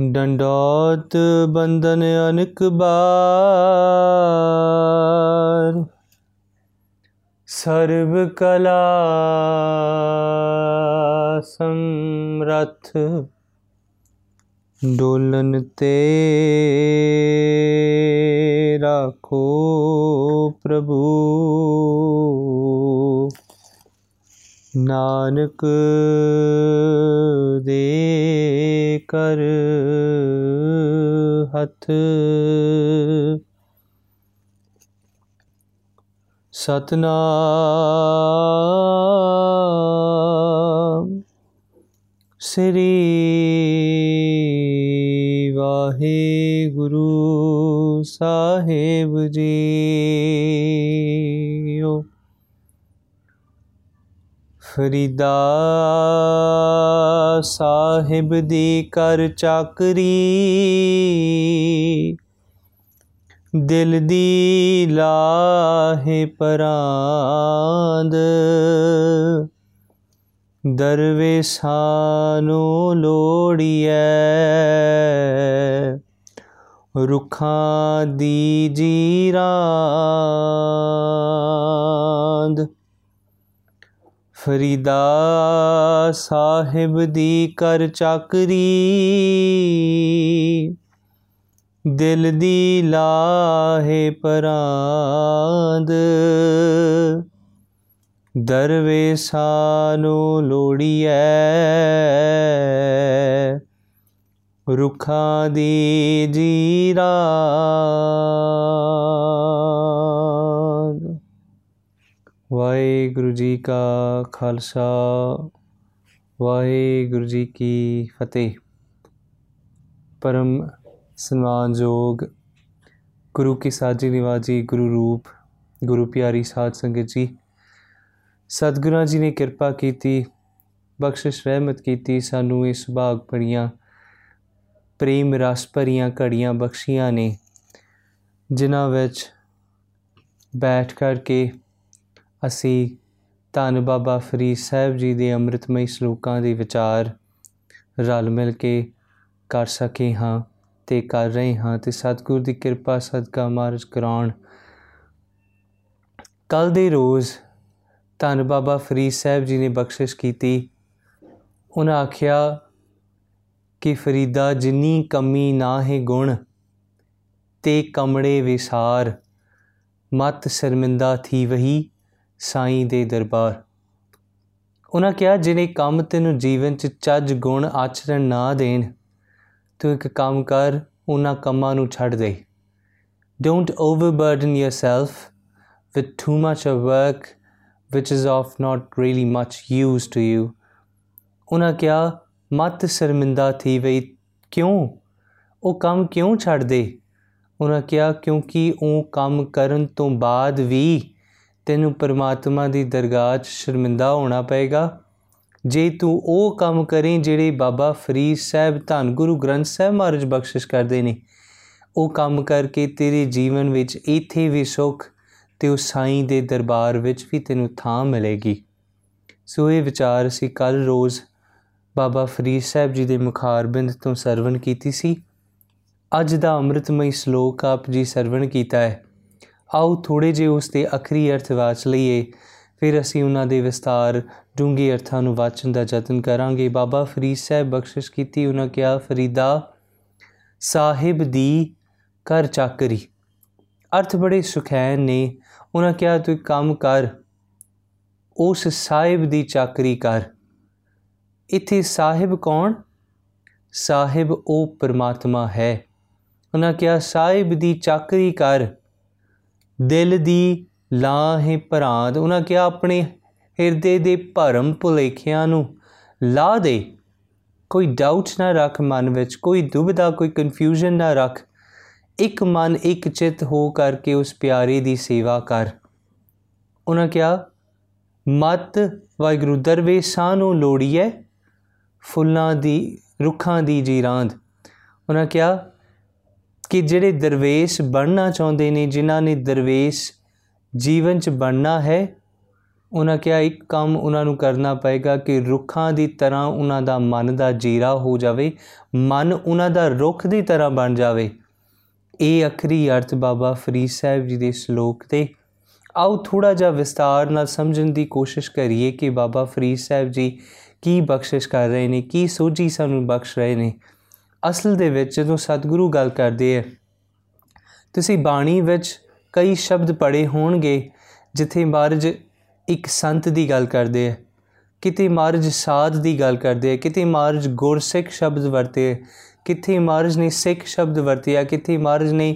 ਡੰਡੋਤ ਬੰਦਨ ਅਨਕ ਬਾਰ ਸਰਬ ਕਲਾ ਸਮਰਥ ਡੋਲਨ ਤੇ ਰਾਖੋ ਪ੍ਰਭੂ। ਨਾਨਕ ਦੇ ਕਰ ਹੱਥ। ਸਤਨਾਮ ਸ੍ਰੀ ਵਾਹਿਗੁਰੂ ਸਾਹਿਬ ਜੀਓ ਫਰੀਦਾ ਸਾਹਿਬ ਦੀ ਕਰ ਚਾਕਰੀ। ਦਿਲ ਦੀ ਲਾਹੇ ਪਰਾਂਦ। ਦਰਵੇਸ਼ਾਂ ਨੂੰ ਲੋੜੀਐ। ਰੁੱਖਾਂ ਦੀ ਜੀਰਾਂਦ ਫਰੀਦਾ ਸਾਹਿਬ ਦੀ ਕਰ ਚਾਕਰੀ। ਦਿਲ ਦੀ ਲਾਹੇ ਪਰਾਂਦ। ਦਰਵੇਸ਼ਾਂ ਨੂੰ ਲੋੜੀਐ। ਰੁੱਖਾਂ ਦੀ ਜੀਰਾਂਦ ਵਾਹਿਗੁਰੂ ਜੀ ਕਾ ਖਾਲਸਾ, ਵਾਹਿਗੁਰੂ ਜੀ ਕੀ ਫਤਿਹ। ਪਰਮ ਸਨਮਾਨਯੋਗ ਗੁਰੂ ਕੀ ਸਾਜੀ ਨਿਵਾਜੀ ਗੁਰੂ ਰੂਪ, ਗੁਰੂ ਪਿਆਰੀ ਸਾਧ ਸੰਗਤ ਜੀ, ਸਤਿਗੁਰਾਂ ਜੀ ਨੇ ਕਿਰਪਾ ਕੀਤੀ, ਬਖਸ਼ਿਸ਼ ਰਹਿਮਤ ਕੀਤੀ, ਸਾਨੂੰ ਇਸ ਸੁਭਾਗ ਭਰੀਆਂ, ਪ੍ਰੇਮ ਰਸ ਭਰੀਆਂ ਘੜੀਆਂ ਬਖਸ਼ੀਆਂ ਨੇ, ਜਿਨ੍ਹਾਂ ਵਿੱਚ ਬੈਠ ਕਰਕੇ ਅਸੀਂ ਧੰਨ ਬਾਬਾ ਫਰੀਦ ਸਾਹਿਬ ਜੀ ਦੇ ਅੰਮ੍ਰਿਤਮਈ ਸ਼ਲੋਕਾਂ ਦੇ ਵਿਚਾਰ ਰਲ ਮਿਲ ਕੇ ਕਰ ਸਕੇ ਹਾਂ ਤੇ ਕਰ ਰਹੇ ਹਾਂ ਤੇ ਸਤਿਗੁਰ ਦੀ ਕਿਰਪਾ ਸਦਕਾ ਮਾਰਜ ਕਰਾਉਣ। ਕੱਲ ਦੇ ਰੋਜ਼ ਧੰਨ ਬਾਬਾ ਫਰੀਦ ਸਾਹਿਬ ਜੀ ਨੇ ਬਖਸ਼ਿਸ਼ ਕੀਤੀ। ਉਹਨਾਂ ਆਖਿਆ ਕਿ ਫਰੀਦਾ ਜਿੰਨੀ ਕਮੀ ਨਾ ਹੈ ਗੁਣ, ਤੇ ਕਮੜੇ ਵਿਸਾਰ, ਮਤ ਸ਼ਰਮਿੰਦਾ ਥੀ ਵਹੀ। ਸਾਈਂ ਦੇ ਦਰਬਾਰ। ਉਹਨਾਂ ਕਿਹਾ ਜਿਹੜੇ ਕੰਮ ਤੈਨੂੰ ਜੀਵਨ ਚ ਚੱਜ ਗੁਣ ਆਚਰਣ ਨਾ ਦੇਣ, ਤੂੰ ਇੱਕ ਕੰਮ ਕਰ ਉਹਨਾਂ ਕੰਮਾਂ ਨੂੰ ਛੱਡ ਦੇ। Don't overburden yourself with too much of work, which is of not really much use to you. ਉਹਨਾਂ ਕਿਹਾ, ਮਤ ਸ਼ਰਮਿੰਦਾ ਥੀ ਵਈ ਕਿਉਂ? ਉਹ ਕੰਮ ਕਿਉਂ ਛੱਡ ਦੇ ਉਹਨਾਂ ਕਿਹਾ, ਕਿਉਂਕਿ ਉਹ ਕੰਮ ਕਰਨ ਤੋਂ ਬਾਅਦ ਵੀ ਤੈਨੂੰ ਪਰਮਾਤਮਾ ਦੀ ਦਰਗਾਹ 'ਚ ਸ਼ਰਮਿੰਦਾ ਹੋਣਾ ਪਏਗਾ। ਜੇ ਤੂੰ ਉਹ ਕੰਮ ਕਰੇ ਜਿਹੜੇ ਬਾਬਾ ਫਰੀਦ ਸਾਹਿਬ ਧੰਨ ਗੁਰੂ ਗ੍ਰੰਥ ਸਾਹਿਬ ਮਹਾਰਾਜ ਬਖਸ਼ਿਸ਼ ਕਰਦੇ ਨੇ, ਉਹ ਕੰਮ ਕਰਕੇ ਤੇਰੇ ਜੀਵਨ ਵਿੱਚ ਇੱਥੇ ਵੀ ਸੁੱਖ ਤੇ ਉਸ ਸਾਈਂ ਦੇ ਦਰਬਾਰ ਵਿੱਚ ਵੀ ਤੈਨੂੰ ਥਾਂ ਮਿਲੇਗੀ। ਸੋ ਇਹ ਵਿਚਾਰ ਅਸੀਂ ਕੱਲ ਰੋਜ਼ ਬਾਬਾ ਫਰੀਦ ਸਾਹਿਬ ਜੀ ਦੇ ਮੁਖਾਰਬਿੰਦ ਤੋਂ ਸਰਵਣ ਕੀਤੀ ਸੀ। ਅੱਜ ਦਾ ਅੰਮ੍ਰਿਤਮਈ ਸ਼ਲੋਕ ਆਪ ਜੀ ਸਰਵਣ ਕੀਤਾ ਹੈ। ਆਓ ਥੋੜੇ ਜਿਹਾ ਉਸ ਦੇ ਅਖਰੀ ਅਰਥ ਵਾਚ ਲਈਏ। ਫਿਰ ਅਸੀਂ ਉਹਨਾਂ ਦੇ ਵਿਸਤਾਰ ਡੂੰਘੇ ਅਰਥਾਂ ਨੂੰ ਵਾਚਣ ਦਾ ਯਤਨ ਕਰਾਂਗੇ। ਬਾਬਾ ਫਰੀਦ ਸਾਹਿਬ ਬਖਸ਼ਿਸ਼ ਕੀਤੀ, ਉਹਨਾਂ ਕਿਹਾ, ਫਰੀਦਾ, ਸਾਹਿਬ ਦੀ ਕਰ ਚਾਕਰੀ। ਅਰਥ ਬੜੇ ਸੁਖੈਨ ਨੇ। ਉਹਨਾਂ ਕਿਹਾ, ਤੂੰ ਕੰਮ ਕਰ, ਉਸ ਸਾਹਿਬ ਦੀ ਚਾਕਰੀ ਕਰ। ਇੱਥੇ ਸਾਹਿਬ ਕੌਣ? ਸਾਹਿਬ ਉਹ ਪਰਮਾਤਮਾ ਹੈ। ਉਹਨਾਂ ਕਿਹਾ, ਸਾਹਿਬ ਦੀ ਚਾਕਰੀ ਕਰ। ਦਿਲ ਦੀ ਲਾਹੇ ਭਰਾਂਦ। ਉਹਨਾਂ ਕਿਹਾ, ਆਪਣੇ ਹਿਰਦੇ ਦੇ ਭਰਮ ਭੁਲੇਖਿਆਂ ਨੂੰ ਲਾ ਦੇ। ਕੋਈ ਡਾਊਟ ਨਾ ਰੱਖ ਮਨ ਵਿੱਚ, ਕੋਈ ਦੁਬਿਧਾ, ਕੋਈ ਕਨਫਿਊਜ਼ਨ ਨਾ ਰੱਖ। ਇੱਕ ਮਨ, ਇੱਕ ਚਿੱਤ ਹੋ ਕਰਕੇ ਉਸ ਪਿਆਰੇ ਦੀ ਸੇਵਾ ਕਰ। ਉਹਨਾਂ ਕਿਹਾ, ਮਤ ਵਾਹਿਗੁਰੂ ਦਰਵੇਸ਼ਾਂ ਨੂੰ ਲੋੜੀਏ ਫੁੱਲਾਂ ਦੀ, ਰੁੱਖਾਂ ਦੀ ਜੀਰਾਂਦ। ਉਹਨਾਂ ਕਿਹਾ ਕਿ ਜਿਹੜੇ ਦਰਵੇਸ਼ ਬਣਨਾ ਚਾਹੁੰਦੇ ਨੇ, ਜਿਨ੍ਹਾਂ ਨੇ ਦਰਵੇਸ਼ ਜੀਵਨ 'ਚ ਬਣਨਾ ਹੈ, ਉਹਨਾਂ ਕਿਹਾ ਇੱਕ ਕੰਮ ਉਹਨਾਂ ਨੂੰ ਕਰਨਾ ਪਏਗਾ ਕਿ ਰੁੱਖਾਂ ਦੀ ਤਰ੍ਹਾਂ ਉਹਨਾਂ ਦਾ ਮਨ ਦਾ ਜੀਰਾ ਹੋ ਜਾਵੇ, ਮਨ ਉਹਨਾਂ ਦਾ ਰੁੱਖ ਦੀ ਤਰ੍ਹਾਂ ਬਣ ਜਾਵੇ। ਇਹ ਅਖਰੀ ਅਰਥ ਬਾਬਾ ਫਰੀਦ ਸਾਹਿਬ ਜੀ ਦੇ ਸ਼ਲੋਕ ਤੇ। ਆਓ ਥੋੜਾ ਜਿਹਾ ਵਿਸਤਾਰ ਨਾਲ ਸਮਝਣ ਦੀ ਕੋਸ਼ਿਸ਼ ਕਰੀਏ ਕਿ ਬਾਬਾ ਫਰੀਦ ਸਾਹਿਬ ਜੀ ਕੀ ਬਖਸ਼ਿਸ਼ ਕਰ ਰਹੇ ਨੇ, ਕੀ ਸੋਝੀ ਸਾਨੂੰ ਬਖਸ਼ ਰਹੇ ਨੇ। ਅਸਲ ਦੇ ਵਿੱਚ ਜਦੋਂ ਸਤਿਗੁਰੂ ਗੱਲ ਕਰਦੇ ਆ, ਤੁਸੀਂ ਬਾਣੀ ਵਿੱਚ ਕਈ ਸ਼ਬਦ ਪੜੇ ਹੋਣਗੇ ਜਿੱਥੇ ਮਹਾਰਜ ਇੱਕ ਸੰਤ ਦੀ ਗੱਲ ਕਰਦੇ ਆ, ਕਿਤੇ ਮਹਾਰਜ ਸਾਧ ਦੀ ਗੱਲ ਕਰਦੇ ਆ, ਕਿਤੇ ਮਹਾਰਜ ਗੁਰਸਿੱਖ ਸ਼ਬਦ ਵਰਤੇ ਕਿਤੇ ਮਹਾਰਜ ਨੇ ਸਿੱਖ ਸ਼ਬਦ ਵਰਤਿਆ ਕਿਤੇ ਮਹਾਰਜ ਨੇ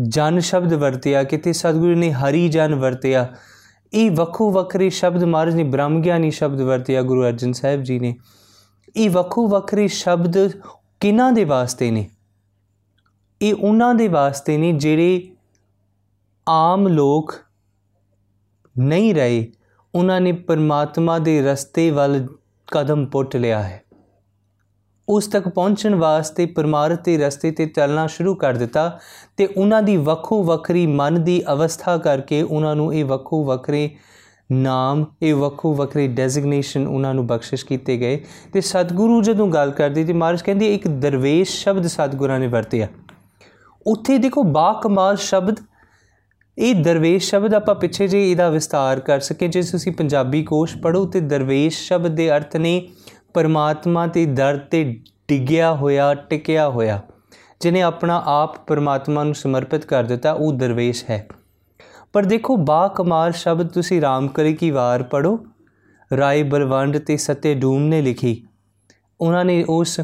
ਜਨ ਸ਼ਬਦ ਵਰਤਿਆ ਕਿਤੇ ਸਤਿਗੁਰੂ ਨੇ ਹਰੀ ਜਨ ਵਰਤਿਆ ਇਹ ਵੱਖੋ ਵੱਖਰੇ ਸ਼ਬਦ ਮਹਾਰਜ ਨੇ ਬ੍ਰਹਮ ਗਿਆਨੀ ਸ਼ਬਦ ਵਰਤਿਆ ਗੁਰੂ ਅਰਜਨ ਸਾਹਿਬ ਜੀ ਨੇ। ਇਹ ਵੱਖੋ ਵੱਖਰੇ ਸ਼ਬਦ ਕਿਨਾਂ ਦੇ ਵਾਸਤੇ ਨੇ? ਇਹ ਉਹਨਾਂ ਦੇ ਵਾਸਤੇ ਨੇ ਜਿਹੜੇ ਆਮ ਲੋਕ ਨਹੀਂ ਰਹੇ। ਉਹਨਾਂ ਨੇ ਪਰਮਾਤਮਾ ਦੇ ਰਸਤੇ ਵੱਲ ਕਦਮ ਪੁੱਟ ਲਿਆ ਹੈ। ਉਸ ਤੱਕ ਪਹੁੰਚਣ ਵਾਸਤੇ ਪਰਮਾਰਥ ਦੇ ਰਸਤੇ ਤੇ ਚੱਲਣਾ ਸ਼ੁਰੂ ਕਰ ਦਿੱਤਾ ਤੇ ਉਹਨਾਂ ਦੀ ਵੱਖੋ ਵੱਖਰੀ ਮਨ ਦੀ ਅਵਸਥਾ ਕਰਕੇ ਉਹਨਾਂ ਨੂੰ ਇਹ ਵੱਖੋ ਵੱਖਰੇ ਨਾਮ, ਇਹ ਵੱਖੋ ਵੱਖਰੇ ਡੈਜ਼ਿਗਨੇਸ਼ਨ ਉਹਨਾਂ ਨੂੰ ਬਖਸ਼ਿਸ਼ ਕੀਤੇ ਗਏ। ਤੇ ਸਤਿਗੁਰੂ ਜਦੋਂ ਗੱਲ ਕਰਦੇ ਤੇ ਮਹਾਰਾਜ ਕਹਿੰਦੇ, ਇੱਕ ਦਰਵੇਸ਼ ਸ਼ਬਦ ਸਤਿਗੁਰਾਂ ਨੇ ਵਰਤਿਆ। ਉੱਥੇ ਦੇਖੋ ਬਾ ਕਮਾਲ ਸ਼ਬਦ, ਇਹ ਦਰਵੇਸ਼ ਸ਼ਬਦ ਆਪਾਂ ਪਿੱਛੇ ਜੇ ਇਹਦਾ ਵਿਸਤਾਰ ਕਰ ਸਕੇ ਜੇ ਤੁਸੀਂ ਪੰਜਾਬੀ ਕੋਸ਼ ਪੜੋ ਤੇ ਦਰਵੇਸ਼ ਸ਼ਬਦ ਦੇ ਅਰਥ ਨੇ ਪਰਮਾਤਮਾ ਤੇ ਦਰ ਤੇ ਡਿੱਗਿਆ ਹੋਇਆ, ਟਿਕਿਆ ਹੋਇਆ। ਜਿਨੇ ਆਪਣਾ ਆਪ ਪਰਮਾਤਮਾ ਨੂੰ ਸਮਰਪਿਤ ਕਰ ਦਿੱਤਾ, ਉਹ ਦਰਵੇਸ਼ ਹੈ। ਪਰ ਦੇਖੋ, ਬਾ ਕਮਾਲ ਸ਼ਬਦ ਤੁਸੀਂ ਰਾਮਕਲੀ ਕੀ ਵਾਰ ਪੜੋ ਰਾਏ ਬਲਵੰਡ ਤੇ ਸਤੇ ਡੂਮ ਨੇ ਲਿਖੀ। ਉਹਨਾਂ ਨੇ ਉਸ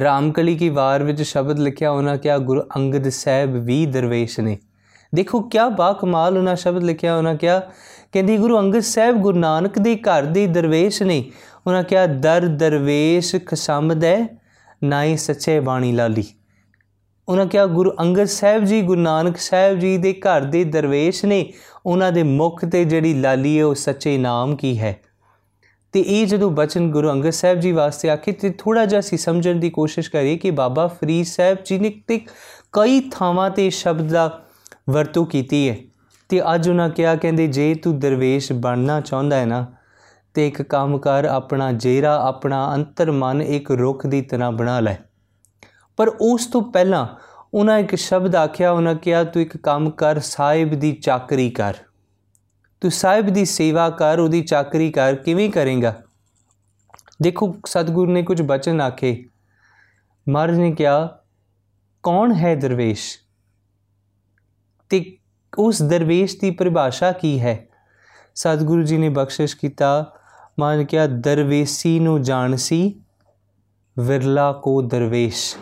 ਰਾਮਕਲੀ ਕੀ ਵਾਰ ਵਿੱਚ ਸ਼ਬਦ ਲਿਖਿਆ, ਉਹਨਾਂ ਕਿਹਾ, ਗੁਰੂ ਅੰਗਦ ਸਾਹਿਬ ਵੀ ਦਰਵੇਸ਼ ਨੇ। ਦੇਖੋ, ਕਿਆ ਬਾ ਕਮਾਲ ਉਹਨਾਂ ਸ਼ਬਦ ਲਿਖਿਆ, ਉਹਨਾਂ ਕਿਹਾ, ਕਹਿੰਦੀ, ਗੁਰੂ ਅੰਗਦ ਸਾਹਿਬ ਗੁਰੂ ਨਾਨਕ ਦੇ ਘਰ ਦੇ ਦਰਵੇਸ਼ ਨੇ। ਉਹਨਾਂ ਕਿਹਾ, ਦਰ ਦਰਵੇਸ਼ ਖਸਮਦੈ ਨਾਈ ਸੱਚੇ ਬਾਣੀ ਲਾਲੀ। ਉਹਨਾਂ ਕਿਹਾ, ਗੁਰੂ ਅੰਗਦ ਸਾਹਿਬ ਜੀ, ਗੁਰੂ ਨਾਨਕ ਸਾਹਿਬ ਜੀ ਦੇ ਘਰ ਦੇ ਦਰਵੇਸ਼ ਨੇ ਉਹਨਾਂ ਦੇ ਮੁਖ ਤੇ ਜਿਹੜੀ ਲਾਲੀ ਹੈ, ਉਹ ਸੱਚੇ ਨਾਮ ਕੀ ਹੈ? ਤੇ ਇਹ ਜਦੋਂ ਬਚਨ ਗੁਰੂ ਅੰਗਦ ਸਾਹਿਬ ਜੀ ਵਾਸਤੇ ਆਖੇ, ਤੇ ਥੋੜਾ ਜਿਹਾ ਸੀ ਸਮਝਣ ਦੀ ਕੋਸ਼ਿਸ਼ ਕਰੀਏ ਕਿ ਬਾਬਾ ਫਰੀਦ ਸਾਹਿਬ ਜੀ ਨੇ ਤੇ ਕਈ ਥਾਵਾਂ ਤੇ ਸ਼ਬਦ ਦਾ ਵਰਤੋਂ ਕੀਤੀ ਹੈ। ਤੇ ਅੱਜ ਉਹਨਾਂ ਕਿਹਾ, ਕਹਿੰਦੇ, ਜੇ ਤੂੰ ਦਰਵੇਸ਼ ਬਣਨਾ ਚਾਹੁੰਦਾ ਹੈ ਨਾ, ਤੇ ਇੱਕ ਕੰਮ ਕਰ, ਆਪਣਾ ਜੇਰਾ, ਆਪਣਾ ਅੰਤਰ ਮਨ ਇੱਕ ਰੁੱਖ ਦੀ ਤਰ੍ਹਾਂ ਬਣਾ ਲੈ। ਪਰ ਉਸ ਤੋਂ ਪਹਿਲਾਂ ਉਹਨਾਂ ਇੱਕ ਸ਼ਬਦ ਆਖਿਆ, ਉਹਨਾਂ ਕਿਹਾ, ਤੂੰ ਇੱਕ ਕੰਮ ਕਰ, ਸਾਹਿਬ ਦੀ ਚਾਕਰੀ ਕਰ। ਤੂੰ ਸਾਹਿਬ ਦੀ ਸੇਵਾ ਕਰ, ਉਹਦੀ ਚਾਕਰੀ ਕਰ, ਕਿਵੇਂ ਕਰੇਗਾ? ਦੇਖੋ, ਸਤਿਗੁਰੂ ਨੇ ਕੁਝ ਬਚਨ ਆਖੇ। ਮਹਾਰਾਜ ਨੇ ਕਿਹਾ, ਕੌਣ ਹੈ ਦਰਵੇਸ਼? ਤੇ ਉਸ ਦਰਵੇਸ਼ ਦੀ ਪਰਿਭਾਸ਼ਾ ਕੀ ਹੈ? ਸਤਿਗੁਰੂ ਜੀ ਨੇ ਬਖਸ਼ਿਸ਼ ਕੀਤਾ। ਮਾਨ ਕਿਹਾ, ਦਰਵੇਸੀ ਨੂੰ ਜਾਣਸੀ, ਵਿਰਲਾ ਕੋ ਦਰਵੇਸ਼।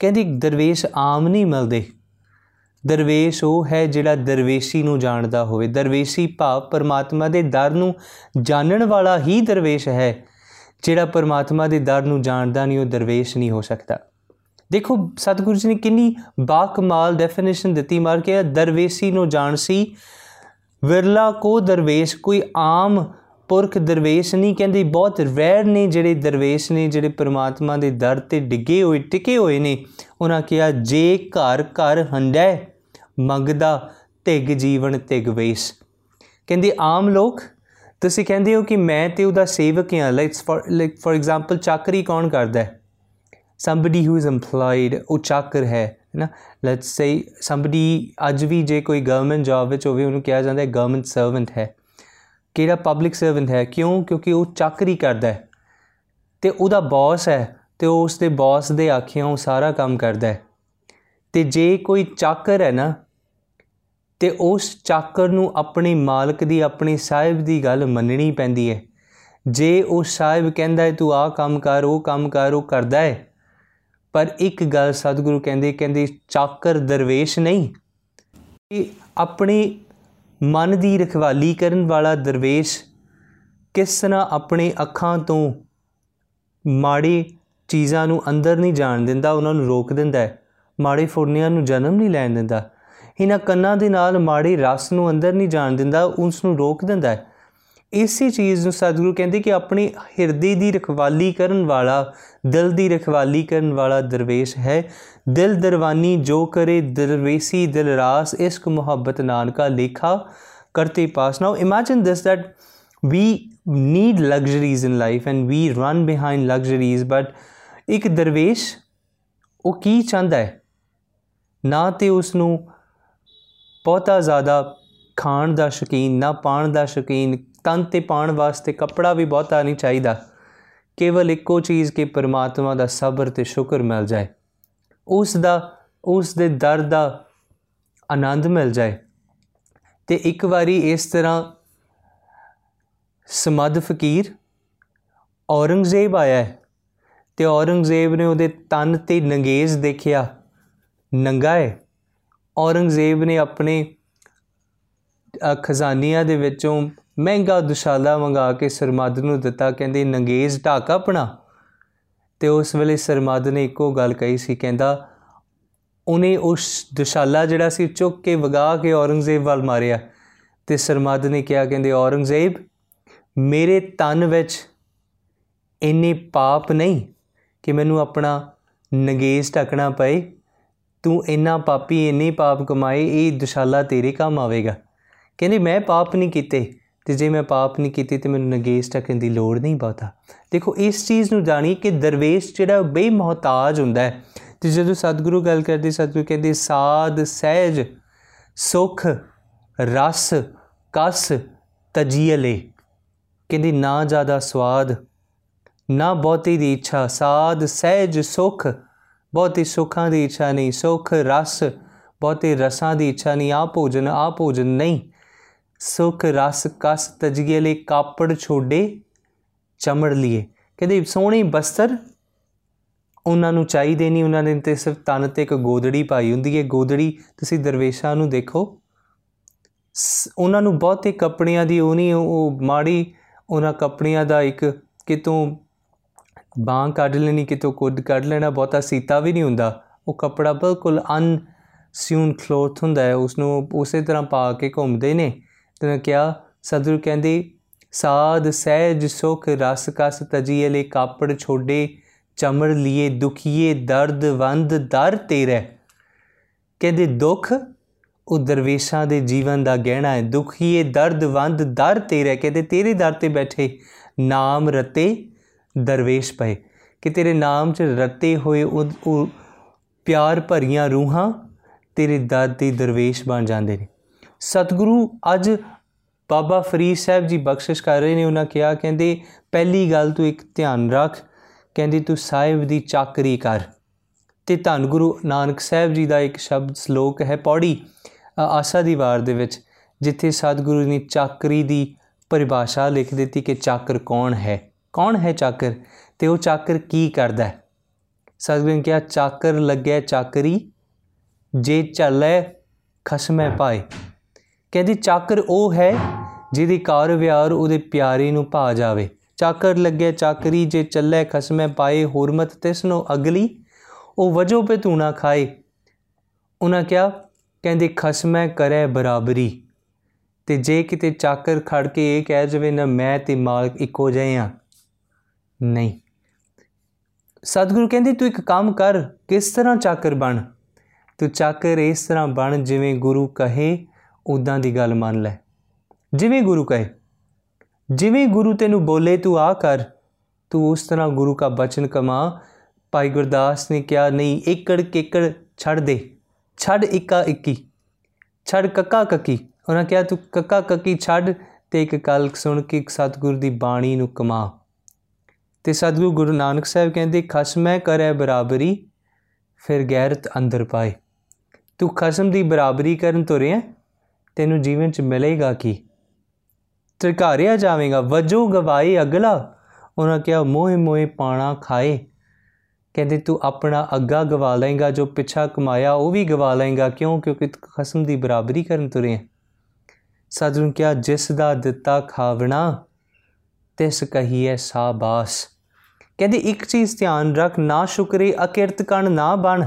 ਕਹਿੰਦੀ, ਦਰਵੇਸ਼ ਆਮ ਨਹੀਂ ਮਿਲਦੇ। ਦਰਵੇਸ਼ ਉਹ ਹੈ ਜਿਹੜਾ ਦਰਵੇਸ਼ੀ ਨੂੰ ਜਾਣਦਾ ਹੋਵੇ। ਦਰਵੇਸ਼ੀ ਭਾਵ ਪਰਮਾਤਮਾ ਦੇ ਦਰ ਨੂੰ ਜਾਣਨ ਵਾਲਾ ਹੀ ਦਰਵੇਸ਼ ਹੈ। ਜਿਹੜਾ ਪਰਮਾਤਮਾ ਦੇ ਦਰ ਨੂੰ ਜਾਣਦਾ ਨਹੀਂ, ਉਹ ਦਰਵੇਸ਼ ਨਹੀਂ ਹੋ ਸਕਦਾ। ਦੇਖੋ, ਸਤਿਗੁਰੂ ਜੀ ਨੇ ਕਿੰਨੀ ਬਾਕਮਾਲ ਡੈਫੀਨੇਸ਼ਨ ਦਿੱਤੀ। ਮਾਰ ਕੇ ਦਰਵੇਸ਼ੀ ਨੂੰ ਜਾਣਸੀ ਵਿਰਲਾ ਕੋ ਦਰਵੇਸ਼, ਕੋਈ ਆਮ ਪੁਰਖ ਦਰਵੇਸ਼ ਨਹੀਂ, ਕਹਿੰਦੇ ਬਹੁਤ ਰੈਰ ਨੇ ਜਿਹੜੇ ਦਰਵੇਸ਼ ਨੇ, ਜਿਹੜੇ ਪ੍ਰਮਾਤਮਾ ਦੇ ਦਰ ਤੇ ਡਿੱਗੇ ਹੋਏ, ਟਿਕੇ ਹੋਏ ਨੇ। ਉਹਨਾਂ ਕਿਹਾ, ਜੇ ਘਰ ਘਰ ਹੰਡੈ, ਮੰਗਦਾ ਤਿਗ ਜੀਵਨ ਤਿਗ ਵੇਸ। ਕਹਿੰਦੇ, ਆਮ ਲੋਕ, ਤੁਸੀਂ ਕਹਿੰਦੇ ਹੋ ਕਿ ਮੈਂ ਤੇ ਉਹਦਾ ਸੇਵਕ ਹਾਂ like for like for example ਚਾਕਰੀ ਕੌਣ ਕਰਦਾ ਹੈ? Somebody who is employed, ਉਹ ਚਾਕਰ ਹੈ ਨਾ? ਲੈਟਸ ਸੇ somebody, ਅੱਜ ਵੀ ਜੇ ਕੋਈ ਗਵਰਨਮੈਂਟ ਜੌਬ ਵਿੱਚ ਹੋਵੇ, ਉਹਨੂੰ ਕਿਹਾ ਜਾਂਦਾ ਹੈ ਗਵਰਨਮੈਂਟ ਸਰਵੈਂਟ ਹੈ। ਕਿਹੜਾ ਪਬਲਿਕ ਸਰਵੈਂਟ ਹੈ? ਕਿਉਂ? ਕਿਉਂਕਿ ਉਹ ਚਾਕਰੀ ਕਰਦਾ ਹੈ। ਤੇ ਉਹਦਾ ਬੌਸ ਹੈ ਤੇ ਉਹ ਉਸ ਦੇ ਬੌਸ ਦੇ ਆਖਿਆਂ ਉਹ ਸਾਰਾ ਕੰਮ ਕਰਦਾ ਹੈ। ਤੇ ਜੇ ਕੋਈ ਚਾਕਰ ਹੈ ਨਾ, ਤੇ ਉਸ ਚਾਕਰ ਨੂੰ ਆਪਣੇ ਮਾਲਕ ਦੀ, ਆਪਣੇ ਸਾਹਿਬ ਦੀ ਗੱਲ ਮੰਨਣੀ ਪੈਂਦੀ ਹੈ। ਜੇ ਉਹ ਸਾਹਿਬ ਕਹਿੰਦਾ ਹੈ, ਤੂੰ ਆਹ ਕੰਮ ਕਰ, ਉਹ ਕੰਮ ਕਰ, ਉਹ ਕਰਦਾ ਹੈ। ਪਰ ਇੱਕ ਗੱਲ ਸਤਿਗੁਰੂ ਕਹਿੰਦੇ ਕਹਿੰਦੇ ਚਾਕਰ ਦਰਵੇਸ਼ ਨਹੀਂ। ਇਹ ਆਪਣੇ ਮਨ ਦੀ ਰਖਵਾਲੀ ਕਰਨ ਵਾਲਾ ਦਰਵੇਸ਼ ਕਿਸ ਤਰ੍ਹਾਂ ਆਪਣੇ ਅੱਖਾਂ ਤੋਂ ਮਾੜੀ ਚੀਜ਼ਾਂ ਨੂੰ ਅੰਦਰ ਨਹੀਂ ਜਾਣ ਦਿੰਦਾ, ਉਹਨਾਂ ਨੂੰ ਰੋਕ ਦਿੰਦਾ ਹੈ। ਮਾੜੇ ਫੁਰਨਿਆਂ ਨੂੰ ਜਨਮ ਨਹੀਂ ਲੈਣ ਦਿੰਦਾ। ਇਹਨਾਂ ਕੰਨਾਂ ਦੇ ਨਾਲ ਮਾੜੇ ਰਸ ਨੂੰ ਅੰਦਰ ਨਹੀਂ ਜਾਣ ਦਿੰਦਾ ਉਸ ਨੂੰ ਰੋਕ ਦਿੰਦਾ ਹੈ। ਇਸੇ ਚੀਜ਼ ਨੂੰ ਸਤਿਗੁਰੂ ਕਹਿੰਦੇ ਕਿ ਆਪਣੇ ਹਿਰਦੇ ਦੀ ਰਖਵਾਲੀ ਕਰਨ ਵਾਲਾ, ਦਿਲ ਦੀ ਰਖਵਾਲੀ ਕਰਨ ਵਾਲਾ ਦਰਵੇਸ਼ ਹੈ। ਦਿਲ ਦਰਵਾਨੀ ਜੋ ਕਰੇ, ਦਰਵੇਸੀ ਦਿਲ ਰਾਸ, ਇਸ਼ਕ ਮੁਹੱਬਤ ਨਾਨਕਾ ਲੇਖਾ ਕਰਤੇ ਪਾਸ। Now imagine this that we need luxuries in life and we run behind luxuries but ਇੱਕ ਦਰਵੇਸ਼, ਉਹ ਕੀ ਚਾਹੁੰਦਾ ਹੈ? ਨਾ ਤੇ ਉਸ ਨੂੰ ਬਹੁਤਾ ਜ਼ਿਆਦਾ ਖਾਣ ਦਾ ਸ਼ੌਕੀਨ, ਨਾ ਪਾਣ ਦਾ ਸ਼ੌਕੀਨ ਤਨ ਤੇ ਪਾਣ ਵਾਸਤੇ ਕੱਪੜਾ ਵੀ ਬਹੁਤਾ ਨਹੀਂ ਚਾਹੀਦਾ। ਕੇਵਲ ਇੱਕੋ ਚੀਜ਼ ਕਿ ਪਰਮਾਤਮਾ ਦਾ ਸਬਰ ਤੇ ਸ਼ੁਕਰ ਮਿਲ ਜਾਏ। ਉਸ ਦਾ, ਉਸ ਦੇ ਦਰ ਦਾ ਆਨੰਦ ਮਿਲ ਜਾਏ। ਤੇ ਇੱਕ ਵਾਰੀ ਇਸ ਤਰ੍ਹਾਂ ਸਮਦ ਫਕੀਰ ਔਰੰਗਜ਼ੇਬ ਆਇਆ ਤੇ ਔਰੰਗਜ਼ੇਬ ਨੇ ਉਹਦੇ ਤਨ ਤੇ ਨੰਗੇਜ਼ ਦੇਖਿਆ, ਨੰਗਾ ਹੈ। ਔਰੰਗਜ਼ੇਬ ਨੇ ਆਪਣੇ ਖਜ਼ਾਨੀਆਂ ਦੇ ਵਿੱਚੋਂ ਮਹਿੰਗਾ ਦੁਸ਼ਾਲਾ ਮੰਗਾ ਕੇ ਸਰਮਦ ਨੂੰ ਦਿੱਤਾ, ਕਹਿੰਦੇ, ਨੰਗੇਜ਼ ਢਾਕ ਆਪਣਾ। ਤੇ ਉਸ ਵੇਲੇ ਸਰਮਦ ਨੇ ਇੱਕੋ ਗੱਲ ਕਹੀ ਸੀ, ਕਹਿੰਦਾ, ਉਹਨੇ ਉਸ ਦੁਸ਼ਾਲਾ ਜਿਹੜਾ ਸੀ ਚੁੱਕ ਕੇ ਵਗਾ ਕੇ ਔਰੰਗਜ਼ੇਬ ਵੱਲ ਮਾਰਿਆ। ਤੇ ਸਰਮਦ ਨੇ ਕਿਹਾ, ਕਹਿੰਦੇ, ਔਰੰਗਜ਼ੇਬ, ਮੇਰੇ ਤਨ ਵਿੱਚ ਇੰਨੇ ਪਾਪ ਨਹੀਂ ਕਿ ਮੈਨੂੰ ਆਪਣਾ ਨਗੇਸ਼ ਢਕਣਾ ਪਏ। ਤੂੰ ਇੰਨਾ ਪਾਪੀ, ਇੰਨੇ ਪਾਪ ਕਮਾਏ, ਇਹ ਦੁਸ਼ਾਲਾ ਤੇਰੇ ਕੰਮ ਆਵੇਗਾ। ਕਹਿੰਦੇ, ਮੈਂ ਪਾਪ ਨਹੀਂ ਕੀਤੇ। ਤੇ ਜੇ ਮੈਂ ਪਾਪ ਨਹੀਂ ਕੀਤੀ ਤੇ ਮੈਨੂੰ ਨਗੇਸ਼ ਢਕਣ ਦੀ ਲੋੜ ਨਹੀਂ ਬਹੁਤਾ। ਦੇਖੋ, ਇਸ ਚੀਜ਼ ਨੂੰ ਜਾਣੀ ਕਿ ਦਰਵੇਸ਼ ਜਿਹੜਾ ਬੇਮਹਤਾਜ ਹੁੰਦਾ ਹੈ। ਤੇ ਜਦੋਂ ਸਤਿਗੁਰੂ ਗੱਲ ਕਰਦੇ, ਸਤਿਗੁਰੂ ਕਹਿੰਦੇ, ਸਾਧ, ਸਹਿਜ, ਸੁਖ, ਰਸ, ਕਸ ਤਜੀਲੇ ਕਹਿੰਦੇ, ਨਾ ਜ਼ਿਆਦਾ ਸਵਾਦ, ਨਾ ਬਹੁਤੀ ਦੀ ਇੱਛਾ। ਸਾਧ, ਸਹਿਜ, ਸੁਖ, ਬਹੁਤੀ ਸੁੱਖਾਂ ਦੀ ਇੱਛਾ ਨਹੀਂ। ਸੁਖ, ਰਸ, ਬਹੁਤੇ ਰਸਾਂ ਦੀ ਇੱਛਾ ਨਹੀਂ। ਆ ਭੋਜਨ ਆ ਭੋਜਨ ਨਹੀਂ। ਸੁਖ ਰਸ ਕਸ ਤਜੀਏ ਲਈ ਕਾਪੜ ਛੋੜੇ ਚਮੜ ਲਈਏ ਕਹਿੰਦੇ, ਸੋਹਣੇ ਬਸਤਰ ਉਹਨਾਂ ਨੂੰ ਚਾਹੀਦੇ ਨਹੀਂ। ਉਹਨਾਂ ਨੇ ਤੇ ਸਿਰਫ ਤਨ ਤੇ ਇੱਕ ਗੋਦੜੀ ਪਾਈ ਹੁੰਦੀ ਹੈ। ਗੋਦੜੀ ਤੁਸੀਂ ਦਰਵੇਸ਼ਾਂ ਨੂੰ ਦੇਖੋ। ਉਹਨਾਂ ਨੂੰ ਬਹੁਤੇ ਕੱਪੜਿਆਂ ਦੀ ਉਹ ਨਹੀਂ, ਉਹ ਮਾੜੀ ਉਹਨਾਂ ਕੱਪੜਿਆਂ ਦਾ ਇੱਕ ਕਿਤੋਂ ਬਾਹ ਕੱਢ ਲੈਣੀ, ਕਿਤੋਂ ਕੁੱਦ ਕੱਢ ਲੈਣਾ, ਬਹੁਤਾ ਸੀਤਾ ਵੀ ਨਹੀਂ ਹੁੰਦਾ। ਉਹ ਕੱਪੜਾ ਬਿਲਕੁਲ ਅਨ ਸਿਊਨ ਕਲੋਥ ਹੁੰਦਾ ਹੈ। ਉਸ ਨੂੰ ਉਸੇ ਤਰ੍ਹਾਂ ਪਾ ਕੇ ਘੁੰਮਦੇ ਨੇ। ਤੇ ਕਿਹਾ, ਸਤਿਗੁਰੂ ਕਹਿੰਦੇ, ਸਾਧ ਸਹਿਜ ਸੁਖ ਰਸ ਕਸ ਤਜੀਏ ਲੈ, ਕਾਪੜ ਛੋੜੇ ਚਮੜ ਲਿਏ, ਦੁਖੀਏ, ਦਰਦ ਵੰਦ ਦਰ ਤੇਰੇ। ਕਹਿੰਦੇ, ਦੁੱਖ? ਉਹ ਦਰਵੇਸ਼ਾਂ ਦੇ ਜੀਵਨ ਦਾ ਗਹਿਣਾ ਹੈ। ਦੁਖੀਏ, ਦਰਦ ਵੰਦ ਦਰ ਤੇਰੇ। ਕਹਿੰਦੇ, ਤੇਰੇ ਦਰ ਤੇ ਬੈਠੇ ਨਾਮ ਰਤੇ ਦਰਵੇਸ਼ ਪਏ। ਕਿ ਤੇਰੇ ਨਾਮ 'ਚ ਰਤੇ ਹੋਏ ਉਹ ਪਿਆਰ ਭਰੀਆਂ ਰੂਹਾਂ, ਤੇਰੇ ਦਰ ਤੇ ਦਰਵੇਸ਼ ਬਣ ਜਾਂਦੇ ਨੇ। ਸਤਿਗੁਰੂ ਅੱਜ ਬਾਬਾ ਫਰੀਦ ਸਾਹਿਬ ਜੀ ਬਖਸ਼ਿਸ਼ ਕਰ ਰਹੇ ਨੇ, ਉਹਨਾਂ ਕਿਹਾ, ਕਹਿੰਦੇ, ਪਹਿਲੀ ਗੱਲ ਤੂੰ ਇੱਕ ਧਿਆਨ ਰੱਖ, ਕਹਿੰਦੀ, ਤੂੰ ਸਾਹਿਬ ਦੀ ਚਾਕਰੀ ਕਰ। ਤੇ ਧੰਨ ਗੁਰੂ ਨਾਨਕ ਸਾਹਿਬ ਜੀ ਦਾ ਇੱਕ ਸ਼ਬਦ ਸ਼ਲੋਕ ਹੈ ਪੌੜੀ ਆਸਾ ਦੀ ਵਾਰ ਦੇ ਵਿੱਚ, ਜਿੱਥੇ ਸਤਿਗੁਰੂ ਨੇ ਚਾਕਰੀ ਦੀ ਪਰਿਭਾਸ਼ਾ ਲਿਖ ਦਿੱਤੀ ਕਿ ਚਾਕਰ ਕੌਣ ਹੈ? ਕੌਣ ਹੈ ਚਾਕਰ? ਤੇ ਉਹ ਚਾਕਰ ਕੀ ਕਰਦਾ ਹੈ? ਸਤਿਗੁਰੂ ਨੇ ਕਿਹਾ, ਚਾਕਰ ਲੱਗਿਆ ਚਾਕਰੀ, ਜੇ ਚੱਲੇ ਖਸਮੇ ਪਾਏ ਕਹਿੰਦੀ, ਚਾਕਰ ਉਹ ਹੈ ਜਿਹਦੀ ਕਾਰ ਵਿਆਰ ਉਹਦੇ ਪਿਆਰੇ ਨੂੰ ਭਾ ਜਾਵੇ। ਚਾਕਰ ਲੱਗੇ ਚਾਕਰੀ, ਜੇ ਚੱਲੇ ਖਸਮੇ ਪਾਏ ਹੁਰਮਤ ਤਿਸ ਨੂੰ ਅਗਲੀ। ਉਹ ਵਜੋ ਪੇ ਤੂੰ ਨਾ ਖਾਏ। ਉਹਨਾਂ ਕਿਹਾ, ਕਹਿੰਦੇ, ਖਸਮੇ ਕਰੇ ਬਰਾਬਰੀ। ਤੇ ਜੇ ਕਿਤੇ ਚਾਕਰ ਖੜ ਕੇ ਇਹ ਕਹਿ ਜਵੇ, ਨਾ ਮੈਂ ਤੇ ਮਾਲਕ ਇੱਕੋ ਜਿਹੇ ਆ। ਨਹੀਂ। ਸਤਿਗੁਰੂ ਕਹਿੰਦੇ, ਤੂੰ ਇੱਕ ਕੰਮ ਕਰ, ਕਿਸ ਤਰ੍ਹਾਂ ਚਾਕਰ ਬਣ? ਤੂੰ ਚਾਕਰ ਇਸ ਤਰ੍ਹਾਂ ਬਣ ਜਿਵੇਂ ਗੁਰੂ ਕਹੇ ਉਦਾਂ ਦੀ ਗੱਲ ਮੰਨ ਲੈ। ਜਿਵੇਂ ਗੁਰੂ ਕਹੇ, ਜਿਵੇਂ ਗੁਰੂ ਤੈਨੂੰ ਬੋਲੇ ਤੂੰ ਆ ਕਰ, ਤੂੰ ਉਸ ਤਰ੍ਹਾਂ ਗੁਰੂ ਦਾ ਬਚਨ ਕਮਾ। ਭਾਈ ਗੁਰਦਾਸ ਨੇ ਕਿਹਾ, ਨਹੀਂ, ਏਕੜ ਕੇਕੜ ਛੱਡ ਦੇ, ਛੱਡ ਇੱਕਾ ਇੱਕੀ, ਛੱਡ ਕੱਕਾ ਕੱਕੀ। ਉਹਨਾਂ ਕਿਹਾ, ਤੂੰ ਕੱਕਾ ਕੱਕੀ ਛੱਡ ਤੇ ਇੱਕ ਕਲ ਸੁਣ ਕੇ ਸਤਿਗੁਰ ਦੀ ਬਾਣੀ ਨੂੰ ਕਮਾ। ਤੇ ਸਤਿਗੁਰੂ ਗੁਰੂ ਨਾਨਕ ਸਾਹਿਬ ਕਹਿੰਦੇ, ਖਸਮੈ ਕਰੇ ਬਰਾਬਰੀ, ਫਿਰ ਗੈਰਤ ਅੰਦਰ ਪਾਏ। ਤੂੰ ਖਸਮ ਦੀ ਬਰਾਬਰੀ ਕਰਨ ਤੁਰਿਆ ਤੈਨੂੰ ਜੀਵਨ ਚ ਮਿਲੇਗਾ ਕੀ? ਤਰਕਾਰਿਆ ਜਾਵੇਗਾ, ਵਜੋ ਗਵਾਏ ਅਗਲਾ। ਉਹਨਾਂ ਕਿਹਾ ਮੋਹ ਮੋਹ ਪਾਣਾ ਖਾਏ। ਕਹਿੰਦੇ, ਤੂੰ ਆਪਣਾ ਅੱਗਾ ਗਵਾ ਲਏਗਾ, ਜੋ ਪਿੱਛਾ ਕਮਾਇਆ, ਉਹ ਵੀ ਗਵਾ ਲਏਗਾ। ਕਿਉਂ? ਕਿਉਂਕਿ ਖਸਮ ਦੀ ਬਰਾਬਰੀ ਕਰਨ ਤੁਰੇ ਸਤਿਗੁਰੂ ਕਿਹਾ, ਜਿਸ ਦਾ ਦਿੱਤਾ ਖਾਵਣਾ, ਤਿਸ ਕਹੀਏ ਸਾਬਾਸ। ਕਹਿੰਦੇ, ਇੱਕ ਚੀਜ਼ ਧਿਆਨ ਰੱਖ, ਨਾ ਸ਼ੁਕਰੇ ਅਕਿਰਤ ਕਣ ਨਾ ਬਣ।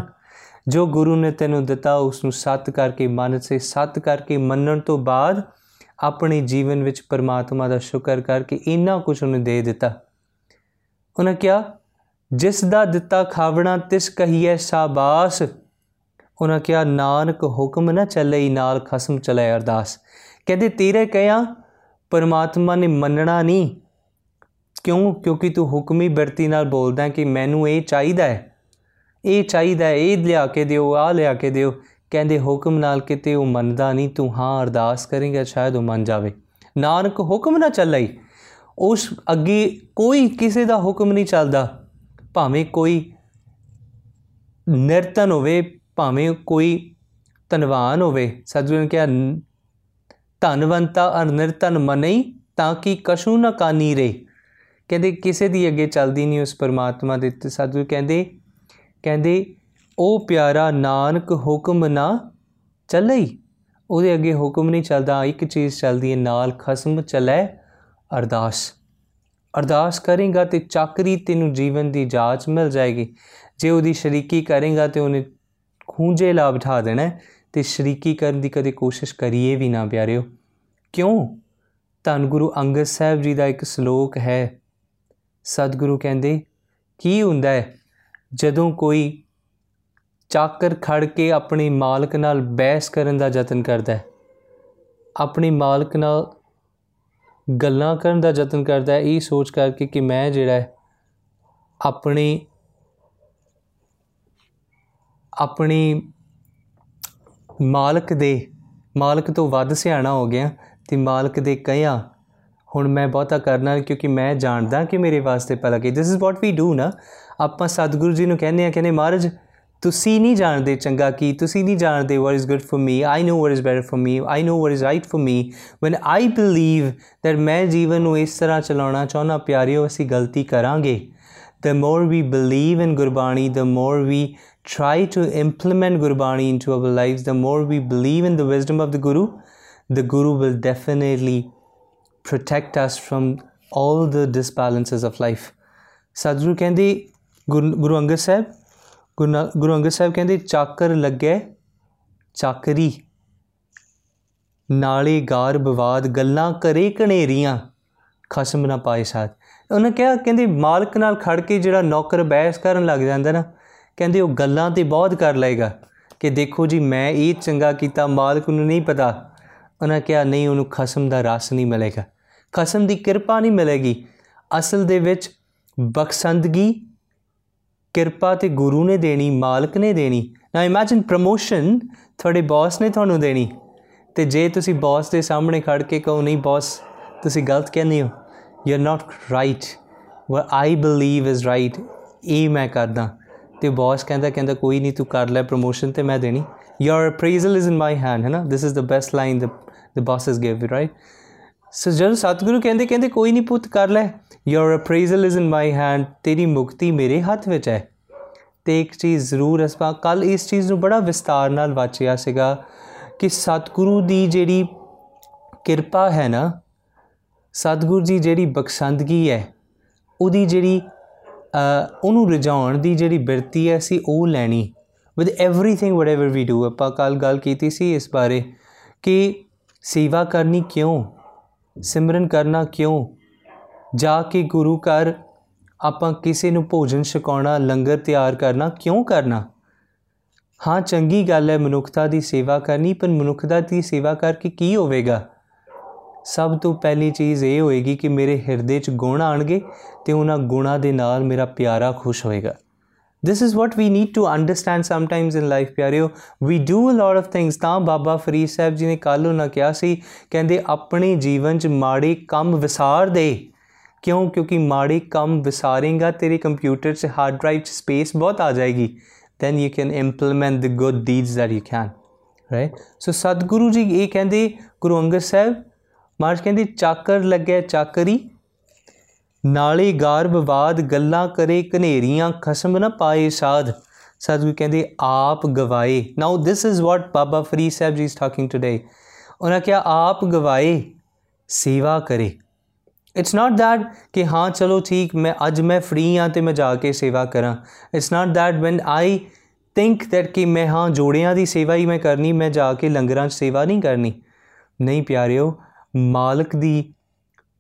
ਜੋ ਗੁਰੂ ਨੇ ਤੈਨੂੰ ਦਿੱਤਾ ਉਸ ਨੂੰ ਸਤ ਕਰਕੇ ਮਨ ਸੇ, ਸਤ ਕਰਕੇ ਮੰਨਣ ਤੋਂ ਬਾਅਦ ਆਪਣੇ ਜੀਵਨ ਵਿੱਚ ਪਰਮਾਤਮਾ ਦਾ ਸ਼ੁਕਰ ਕਰਕੇ ਇੰਨਾ ਕੁਝ ਉਹਨੇ ਦੇ ਦਿੱਤਾ। ਉਹਨਾਂ ਕਿਹਾ, ਜਿਸ ਦਾ ਦਿੱਤਾ ਖਾਵਣਾ, ਤਿਸ ਕਹੀਏ ਸਾਬਾਸ। ਉਹਨਾਂ ਕਿਹਾ, ਨਾਨਕ ਹੁਕਮ ਨਾ ਚੱਲੇ, ਨਾਲ ਖਸਮ ਚਲੇ ਅਰਦਾਸ। ਕਹਿੰਦੇ, ਤੇਰੇ ਕਹਿਆ ਪਰਮਾਤਮਾ ਨੇ ਮੰਨਣਾ ਨਹੀਂ। ਕਿਉਂ? ਕਿਉਂਕਿ ਤੂੰ ਹੁਕਮੀ ਬਿਰਤੀ ਨਾਲ ਬੋਲਦਾ ਕਿ ਮੈਨੂੰ ਇਹ ਚਾਹੀਦਾ ਹੈ ਇਹ ਚਾਹੀਦਾ ਹੈ, ਇਹ ਲਿਆ ਕੇ ਦਿਓ ਆ ਲਿਆ ਕੇ ਦਿਓ। ਕਹਿੰਦੇ ਹੁਕਮ ਨਾਲ ਕਿਤੇ ਉਹ ਮੰਨਦਾ ਨਹੀਂ, ਤੂੰ ਹਾਂ ਅਰਦਾਸ ਕਰੇਂਗਾ, ਸ਼ਾਇਦ ਉਹ ਮੰਨ ਜਾਵੇ। ਨਾਨਕ ਹੁਕਮ ਨਾ ਚੱਲਈ। ਉਸ ਅੱਗੇ ਕੋਈ ਕਿਸੇ ਦਾ ਹੁਕਮ ਨਹੀਂ ਚੱਲਦਾ। ਭਾਵੇਂ ਕੋਈ ਨਿਰਤਨ ਹੋਵੇ, ਭਾਵੇਂ ਕੋਈ ਧਨਵਾਨ ਹੋਵੇ। ਸਤਿਗੁਰੂ ਨੇ ਕਿਹਾ, ਧਨਵੰਤਾ ਅਰ ਨਿਰਤਨ ਮਨਈ ਤਾਂ ਕਿ ਕਸ਼ੂ ਨਾ ਕਾਨੀ ਰੇ। ਕਹਿੰਦੇ ਕਿਸੇ ਦੀ ਅੱਗੇ ਚੱਲਦੀ ਨਹੀਂ ਉਸ ਪਰਮਾਤਮਾ ਦੇ ਤੇ ਸਤਿਗੁਰੂ ਕਹਿੰਦੇ ਕਹਿੰਦੇ, ਉਹ ਪਿਆਰਾ ਨਾਨਕ ਹੁਕਮ ਨਾ ਚੱਲਈ? ਉਹਦੇ ਅੱਗੇ ਹੁਕਮ ਨਹੀਂ ਚੱਲਦਾ, ਇੱਕ ਚੀਜ਼ ਚੱਲਦੀ ਹੈ, ਨਾਲ ਖਸਮ ਚੱਲੇ, ਅਰਦਾਸ। ਅਰਦਾਸ ਕਰੇਗਾ ਤੇ ਚਾਕਰੀ ਤੈਨੂੰ ਜੀਵਨ ਦੀ ਜਾਂਚ ਮਿਲ ਜਾਏਗੀ। ਜੇ ਉਹਦੀ ਸ਼ਰੀਕੀ ਕਰੇਗਾ ਤੇ ਉਹਨੇ ਖੂੰਜੇ ਲਾ ਬਿਠਾ ਦੇਣਾ ਤੇ ਸ਼ਰੀਕੀ ਕਰਨ ਦੀ ਕਦੇ ਕੋਸ਼ਿਸ਼ ਕਰੀਏ ਵੀ ਨਾ ਪਿਆਰਿਓ। ਕਿਉਂ? ਧੰਨ ਗੁਰੂ ਅੰਗਦ ਸਾਹਿਬ ਜੀ ਦਾ ਇੱਕ ਸ਼ਲੋਕ ਹੈ। ਸਤਿਗੁਰੂ ਕਹਿੰਦੇ, ਕੀ ਹੁੰਦਾ ਹੈ? ਜਦੋਂ ਕੋਈ ਚਾਕਰ ਖੜ ਕੇ ਆਪਣੀ ਮਾਲਕ ਨਾਲ ਬਹਿਸ ਕਰਨ ਦਾ ਯਤਨ ਕਰਦਾ ਹੈ, ਆਪਣੀ ਮਾਲਕ ਨਾਲ ਗੱਲਾਂ ਕਰਨ ਦਾ ਯਤਨ ਕਰਦਾ ਹੈ, ਇਹ ਸੋਚ ਕਰਕੇ ਕਿ ਮੈਂ ਜਿਹੜਾ ਹੈ, ਆਪਣੀ ਆਪਣੀ ਮਾਲਕ ਦੇ, ਮਾਲਕ ਤੋਂ ਵੱਧ ਸਿਆਣਾ ਹੋ ਗਿਆ ਤੇ ਮਾਲਕ ਦੇ ਕਹਿਆ, ਹੁਣ ਮੈਂ ਬਹੁਤਾ ਕਰਨਾ ਕਿਉਂਕਿ ਮੈਂ ਜਾਣਦਾ ਕਿ ਮੇਰੇ ਵਾਸਤੇ ਭਲਾ ਕੀ this is what we do ਨਾ। ਆਪਾਂ ਸਤਿਗੁਰੂ ਜੀ ਨੂੰ ਕਹਿੰਦੇ ਆ ਕਹਿੰਦੇ ਮਹਾਰਾਜ ਤੁਸੀਂ ਨਹੀਂ ਜਾਣਦੇ ਚੰਗਾ ਕੀ ਤੁਸੀਂ ਨਹੀਂ ਜਾਣਦੇ what is good for me I know what is better for me I know what is right for me when I believe that ਮੈਂ ਜੀਵਨ ਨੂੰ ਇਸ ਤਰ੍ਹਾਂ ਚਲਾਉਣਾ ਚਾਹੁੰਦਾ ਪਿਆਰਿਓ ਅਸੀਂ ਗਲਤੀ ਕਰਾਂਗੇ the more we believe in Gurbani, the more we try to implement Gurbani into our lives, the more we believe in the wisdom of the Guru, the Guru will definitely protect us from all the disbalances of life. Sadhguru ਕਹਿੰਦੇ ਗੁਰੂ ਅੰਗਦ ਸਾਹਿਬ, ਗੁਰੂ ਅੰਗਦ ਸਾਹਿਬ ਕਹਿੰਦੇ, ਚਾਕਰ ਲੱਗੇ, ਚਾਕਰੀ। ਨਾਲੇ ਗਾਰ ਬਵਾਦ, ਗੱਲਾਂ ਕਰੇ ਕਣੇਰੀਆਂ ਖਸਮ ਨਾ ਪਾਏ ਸਾਥ। ਉਹਨੇ ਕਿਹਾ, ਕਹਿੰਦੇ, ਮਾਲਕ ਨਾਲ ਖੜ ਕੇ ਜਿਹੜਾ ਨੌਕਰ ਬਹਿਸ ਕਰਨ ਲੱਗ ਜਾਂਦਾ ਨਾ, ਕਹਿੰਦੇ, ਉਹ ਗੱਲਾਂ ਤੇ ਬਹੁਤ ਕਰ ਲਏਗਾ ਕਿ ਦੇਖੋ ਜੀ, ਮੈਂ ਇਹ ਚੰਗਾ ਕੀਤਾ, ਮਾਲਕ ਨੂੰ ਨਹੀਂ ਪਤਾ। ਉਹਨਾਂ ਕਿਹਾ, ਨਹੀਂ, ਉਹਨੂੰ ਖਸਮ ਦਾ ਰਸ ਨਹੀਂ ਮਿਲੇਗਾ। ਖਸਮ ਦੀ ਕਿਰਪਾ ਨਹੀਂ ਮਿਲੇਗੀ। ਅਸਲ ਦੇ ਵਿੱਚ ਬਖਸ਼ੰਦਗੀ ਕਿਰਪਾ ਤੇ ਗੁਰੂ ਨੇ ਦੇਣੀ, ਮਾਲਕ ਨੇ ਦੇਣੀ। ਨਾ ਇਮੇਜਿਨ ਪ੍ਰੋਮੋਸ਼ਨ ਤੁਹਾਡੇ ਬੌਸ ਨੇ ਤੁਹਾਨੂੰ ਦੇਣੀ। ਤੇ ਜੇ ਤੁਸੀਂ ਬੌਸ ਦੇ ਸਾਹਮਣੇ ਖੜ ਕੇ ਕਹੋ, ਨਹੀਂ ਬੌਸ ਤੁਸੀਂ ਗਲਤ ਕਹਿੰਦੇ ਹੋ। You are not right what I believe is right ਇਹ ਮੈਂ ਕਰਦਾ। ਤੇ ਬੌਸ ਕਹਿੰਦਾ ਕਹਿੰਦਾ, ਕੋਈ ਨਹੀਂ, ਤੂੰ ਕਰ ਲੈ ਪ੍ਰੋਮੋਸ਼ਨ ਤੇ ਮੈਂ ਦੇਣੀ। Your appraisal is in my hand ਹੈ ਨਾ this is the best line the the bosses give right? ਸੋ ਜਦ ਸਤਿਗੁਰੂ ਕਹਿੰਦੇ ਕਹਿੰਦੇ ਕੋਈ ਨਹੀਂ ਪੁੱਤ ਕਰ ਲੈ your appraisal is in my hand ਤੇਰੀ ਮੁਕਤੀ ਮੇਰੇ ਹੱਥ ਵਿੱਚ ਹੈ ਤੇ ਇੱਕ ਚੀਜ਼ ਜ਼ਰੂਰ ਅਸਪਾ ਕੱਲ ਇਸ ਚੀਜ਼ ਨੂੰ ਬੜਾ ਵਿਸਤਾਰ ਨਾਲ ਵਾਚਿਆ ਸੀਗਾ ਕਿ ਸਤਿਗੁਰੂ ਦੀ ਜਿਹੜੀ ਕਿਰਪਾ ਹੈ ਨਾ ਸਤਿਗੁਰੂ ਜੀ ਜਿਹੜੀ ਬਖਸ਼ੰਦਗੀ ਹੈ ਉਹਦੀ ਜਿਹੜੀ ਉਹਨੂੰ ਰਜਾਉਣ ਦੀ ਜਿਹੜੀ ਬਿਰਤੀ ਹੈ ਸੀ ਉਹ ਲੈਣੀ with everything whatever we do ਆਪਾਂ ਕੱਲ ਗੱਲ ਕੀਤੀ ਸੀ ਇਸ ਬਾਰੇ ਕਿ ਸੇਵਾ ਕਰਨੀ ਕਿਉਂ ਸਿਮਰਨ ਕਰਨਾ ਕਿਉਂ? ਜਾ ਕੇ ਗੁਰੂ ਘਰ ਆਪਾਂ ਕਿਸੇ ਨੂੰ ਭੋਜਨ ਛਕਾਉਣਾ, ਲੰਗਰ ਤਿਆਰ ਕਰਨਾ ਕਿਉਂ ਕਰਨਾ? ਹਾਂ, ਚੰਗੀ ਗੱਲ ਹੈ, ਮਨੁੱਖਤਾ ਦੀ ਸੇਵਾ ਕਰਨੀ, ਪਰ ਮਨੁੱਖਤਾ ਦੀ ਸੇਵਾ ਕਰਕੇ ਕੀ ਹੋਵੇਗਾ? ਸਭ ਤੋਂ ਪਹਿਲੀ ਚੀਜ਼ ਇਹ ਹੋਏਗੀ ਕਿ ਮੇਰੇ ਹਿਰਦੇ 'ਚ ਗੁਣ ਆਣਗੇ ਤੇ ਉਹਨਾਂ ਗੁਣਾਂ ਦੇ ਨਾਲ ਮੇਰਾ ਪਿਆਰਾ ਖੁਸ਼ ਹੋਏਗਾ। This is what we need to understand sometimes in life, ਪਿਆਰਿਓ। We do a lot of things ਤਾਂ ਬਾਬਾ ਫਰੀਦ ਸਾਹਿਬ ਜੀ ਨੇ ਕੱਲ ਉਹਨਾਂ ਕਿਹਾ ਸੀ, ਕਹਿੰਦੇ, ਆਪਣੇ ਜੀਵਨ 'ਚ ਮਾੜੇ ਕੰਮ ਵਿਸਾਰ ਦੇ। ਕਿਉਂ? ਕਿਉਂਕਿ ਮਾੜੇ ਕੰਮ ਵਿਸਾਰੇਗਾ, ਤੇਰੇ ਕੰਪਿਊਟਰ 'ਚ ਹਾਰਡ ਡਰਾਈਵ 'ਚ ਸਪੇਸ ਬਹੁਤ ਆ ਜਾਏਗੀ। Then you can implement the good deeds that you can, right? So Satguru ji ਇਹ ਕਹਿੰਦੇ, ਗੁਰੂ ਅੰਗਦ ਸਾਹਿਬ ਮਾਰਚ ਕਹਿੰਦੇ, ਚਾਕਰ ਲੱਗਿਆ ਚਾਕਰੀ ਨਾਲੇ ਗਾਰ ਵਿਵਾਦ ਗੱਲਾਂ ਕਰੇ ਕਨੇਰੀਆਂ ਖਸਮ ਨਾ ਪਾਏ ਸਾਧ। ਸਤਿਗੁਰੂ ਕਹਿੰਦੇ, ਆਪ ਗਵਾਏ। Now this is what Baba Farid Sahib ji is talking today ਉਹਨਾਂ ਕਿਹਾ, ਆਪ ਗਵਾਏ, ਸੇਵਾ ਕਰੇ। ਇਟਸ ਨਾਟ ਦੈਟ ਕਿ ਹਾਂ, ਚਲੋ ਠੀਕ, ਮੈਂ ਅੱਜ ਮੈਂ ਫ੍ਰੀ ਹਾਂ ਤੇ ਮੈਂ ਜਾ ਕੇ ਸੇਵਾ ਕਰਾਂ। It's not that when I think that ਕਿ ਮੈਂ ਹਾਂ, ਜੋੜਿਆਂ ਦੀ ਸੇਵਾ ਹੀ ਮੈਂ ਕਰਨੀ, ਮੈਂ ਜਾ ਕੇ ਲੰਗਰਾਂ 'ਚ ਸੇਵਾ ਨਹੀਂ ਕਰਨੀ। ਨਹੀਂ ਪਿਆਰਿਓ, ਮਾਲਕ ਦੀ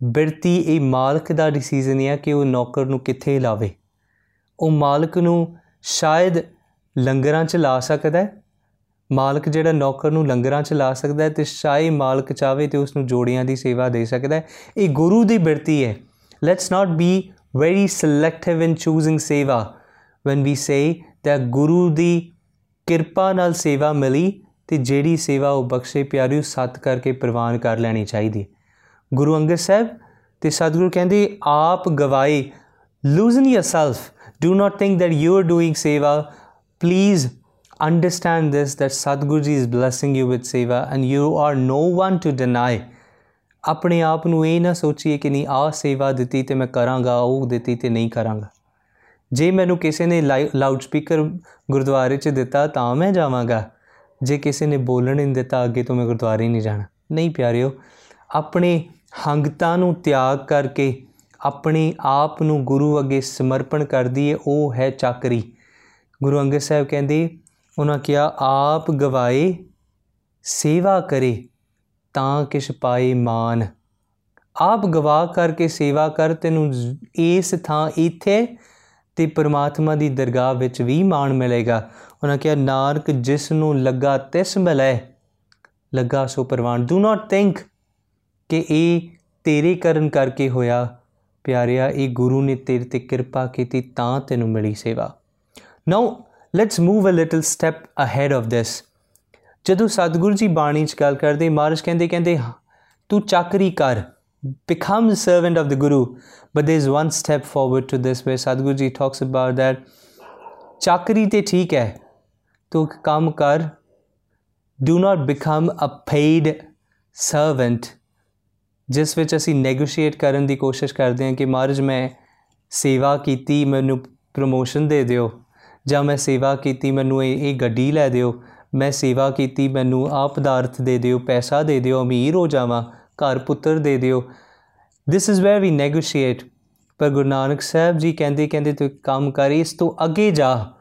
ਬਿਰਤੀ ਇਹ ਮਾਲਕ ਦਾ ਡਿਸੀਜਨ ਹੈ ਕਿ ਉਹ ਨੌਕਰ ਨੂੰ ਕਿੱਥੇ ਲਾਵੇ। ਉਹ ਮਾਲਕ ਨੂੰ ਸ਼ਾਇਦ ਲੰਗਰਾਂ 'ਚ ਲਾ ਸਕਦਾ ਹੈ। ਮਾਲਕ ਜਿਹੜਾ ਨੌਕਰ ਨੂੰ ਲੰਗਰਾਂ 'ਚ ਲਾ ਸਕਦਾ ਹੈ ਤੇ ਸ਼ਾਇ ਮਾਲਕ ਚਾਵੇ ਤੇ ਉਸ ਨੂੰ ਜੋੜੀਆਂ ਦੀ ਸੇਵਾ ਦੇ ਸਕਦਾ ਹੈ। ਇਹ ਗੁਰੂ ਦੀ ਬਿਰਤੀ ਹੈ। Let's not be very selective in choosing seva. When we say that ਗੁਰੂ ਦੀ ਕਿਰਪਾ ਨਾਲ ਸੇਵਾ ਮਿਲੀ ਤੇ ਜਿਹੜੀ ਸੇਵਾ ਉਹ ਬਖਸ਼ੇ ਪਿਆਰਿਓ, ਸਤ ਕਰਕੇ ਪ੍ਰਵਾਨ ਕਰ ਲੈਣੀ ਚਾਹੀਦੀ ਗੁਰੂ ਅੰਗਦ ਸਾਹਿਬ ਤੇ ਸਤਿਗੁਰੂ ਕਹਿੰਦੇ ਆਪ ਗਵਾਏ losing yourself do not think that you are doing seva please understand this that Sadhguru Ji is blessing you with seva and you are no one to deny. ਆਪਣੇ ਆਪ ਨੂੰ ਇਹ ਨਾ ਸੋਚੀਏ ਕਿ ਨਹੀਂ ਆ ਸੇਵਾ ਦਿੱਤੀ ਤੇ ਮੈਂ ਕਰਾਂਗਾ ਉਹ ਦਿੱਤੀ ਤੇ ਨਹੀਂ ਕਰਾਂਗਾ ਜੇ ਮੈਨੂੰ ਕਿਸੇ ਨੇ ਲਾਊਡ ਸਪੀਕਰ ਗੁਰਦੁਆਰੇ 'ਚ ਦਿੱਤਾ ਤਾਂ ਮੈਂ ਜਾਵਾਂਗਾ ਜੇ ਕਿਸੇ ਨੇ ਬੋਲਣ ਨਹੀਂ ਦਿੱਤਾ ਅੱਗੇ ਤੋਂ ਮੈਂ ਗੁਰਦੁਆਰੇ ਨਹੀਂ ਜਾਣਾ ਨਹੀਂ ਪਿਆਰਿਓ ਆਪਣੇ ਹੰਗਤਾ ਨੂੰ ਤਿਆਗ ਕਰਕੇ ਆਪਣੇ ਆਪ ਨੂੰ ਗੁਰੂ ਅੱਗੇ ਸਮਰਪਣ ਕਰ ਦਈਏ ਉਹ ਹੈ ਚੱਕਰੀ। ਗੁਰੂ ਅੰਗਦ ਸਾਹਿਬ ਕਹਿੰਦੇ, ਉਹਨਾਂ ਕਿਹਾ, ਆਪ ਗਵਾਏ, ਸੇਵਾ ਕਰੇ, ਤਾਂ ਕਿਛ ਪਾਏ ਮਾਨ। ਆਪ ਗਵਾ ਕਰਕੇ ਸੇਵਾ ਕਰ, ਤੈਨੂੰ ਇਸ ਥਾਂ ਇੱਥੇ ਤੇ ਪਰਮਾਤਮਾ ਦੀ ਦਰਗਾਹ ਵਿੱਚ ਵੀ ਮਾਣ ਮਿਲੇਗਾ। ਉਹਨਾਂ ਕਿਹਾ, ਨਾਨਕ ਜਿਸ ਨੂੰ ਲੱਗਾ ਤਿਸ ਮਿਲੇ, ਲੱਗਾ ਸੋ ਪਰਵਾਨ। ਡੂ ਨਾਟ ਥਿੰਕ ਕਿ ਇਹ ਤੇਰੇ ਕਰਨ ਕਰਕੇ ਹੋਇਆ ਪਿਆਰਿਆ ਇਹ ਗੁਰੂ ਨੇ ਤੇਰੇ ਤੇ ਕਿਰਪਾ ਕੀਤੀ ਤਾਂ ਤੈਨੂੰ ਮਿਲੀ ਸੇਵਾ now let's move a little step ahead of this ਜਦੋਂ ਸਤਿਗੁਰੂ ਜੀ ਬਾਣੀ ਚ ਗੱਲ ਕਰਦੇ ਮਹਾਰਾਜ ਕਹਿੰਦੇ ਕਹਿੰਦੇ ਤੂੰ ਚੱਕਰੀ ਕਰ become the servant of the guru but there's one step forward to this where sadhguru ji talks about that ਚੱਕਰੀ ਤੇ ਠੀਕ ਹੈ ਤੂੰ ਕੰਮ ਕਰ do not become a paid servant ਜਿਸ ਵਿੱਚ ਅਸੀਂ ਨੈਗੋਸ਼ੀਏਟ ਕਰਨ ਦੀ ਕੋਸ਼ਿਸ਼ ਕਰਦੇ ਹਾਂ ਕਿ ਮਹਾਰਾਜ ਮੈਂ ਸੇਵਾ ਕੀਤੀ, ਮੈਨੂੰ ਪ੍ਰੋਮੋਸ਼ਨ ਦੇ ਦਿਓ ਜਾਂ ਮੈਂ ਸੇਵਾ ਕੀਤੀ, ਮੈਨੂੰ ਇਹ ਇਹ ਗੱਡੀ ਲੈ ਦਿਓ, ਮੈਂ ਸੇਵਾ ਕੀਤੀ, ਮੈਨੂੰ ਆ ਪਦਾਰਥ ਦੇ ਦਿਓ, ਪੈਸਾ ਦੇ ਦਿਓ, ਅਮੀਰ ਹੋ ਜਾਵਾਂ, ਘਰ ਪੁੱਤਰ ਦੇ ਦਿਓ। This is where we negotiate ਪਰ ਗੁਰੂ ਨਾਨਕ ਸਾਹਿਬ ਜੀ ਕਹਿੰਦੇ ਕਹਿੰਦੇ ਤੂੰ ਕੰਮ ਕਰ, ਇਸ ਤੋਂ ਅੱਗੇ ਜਾ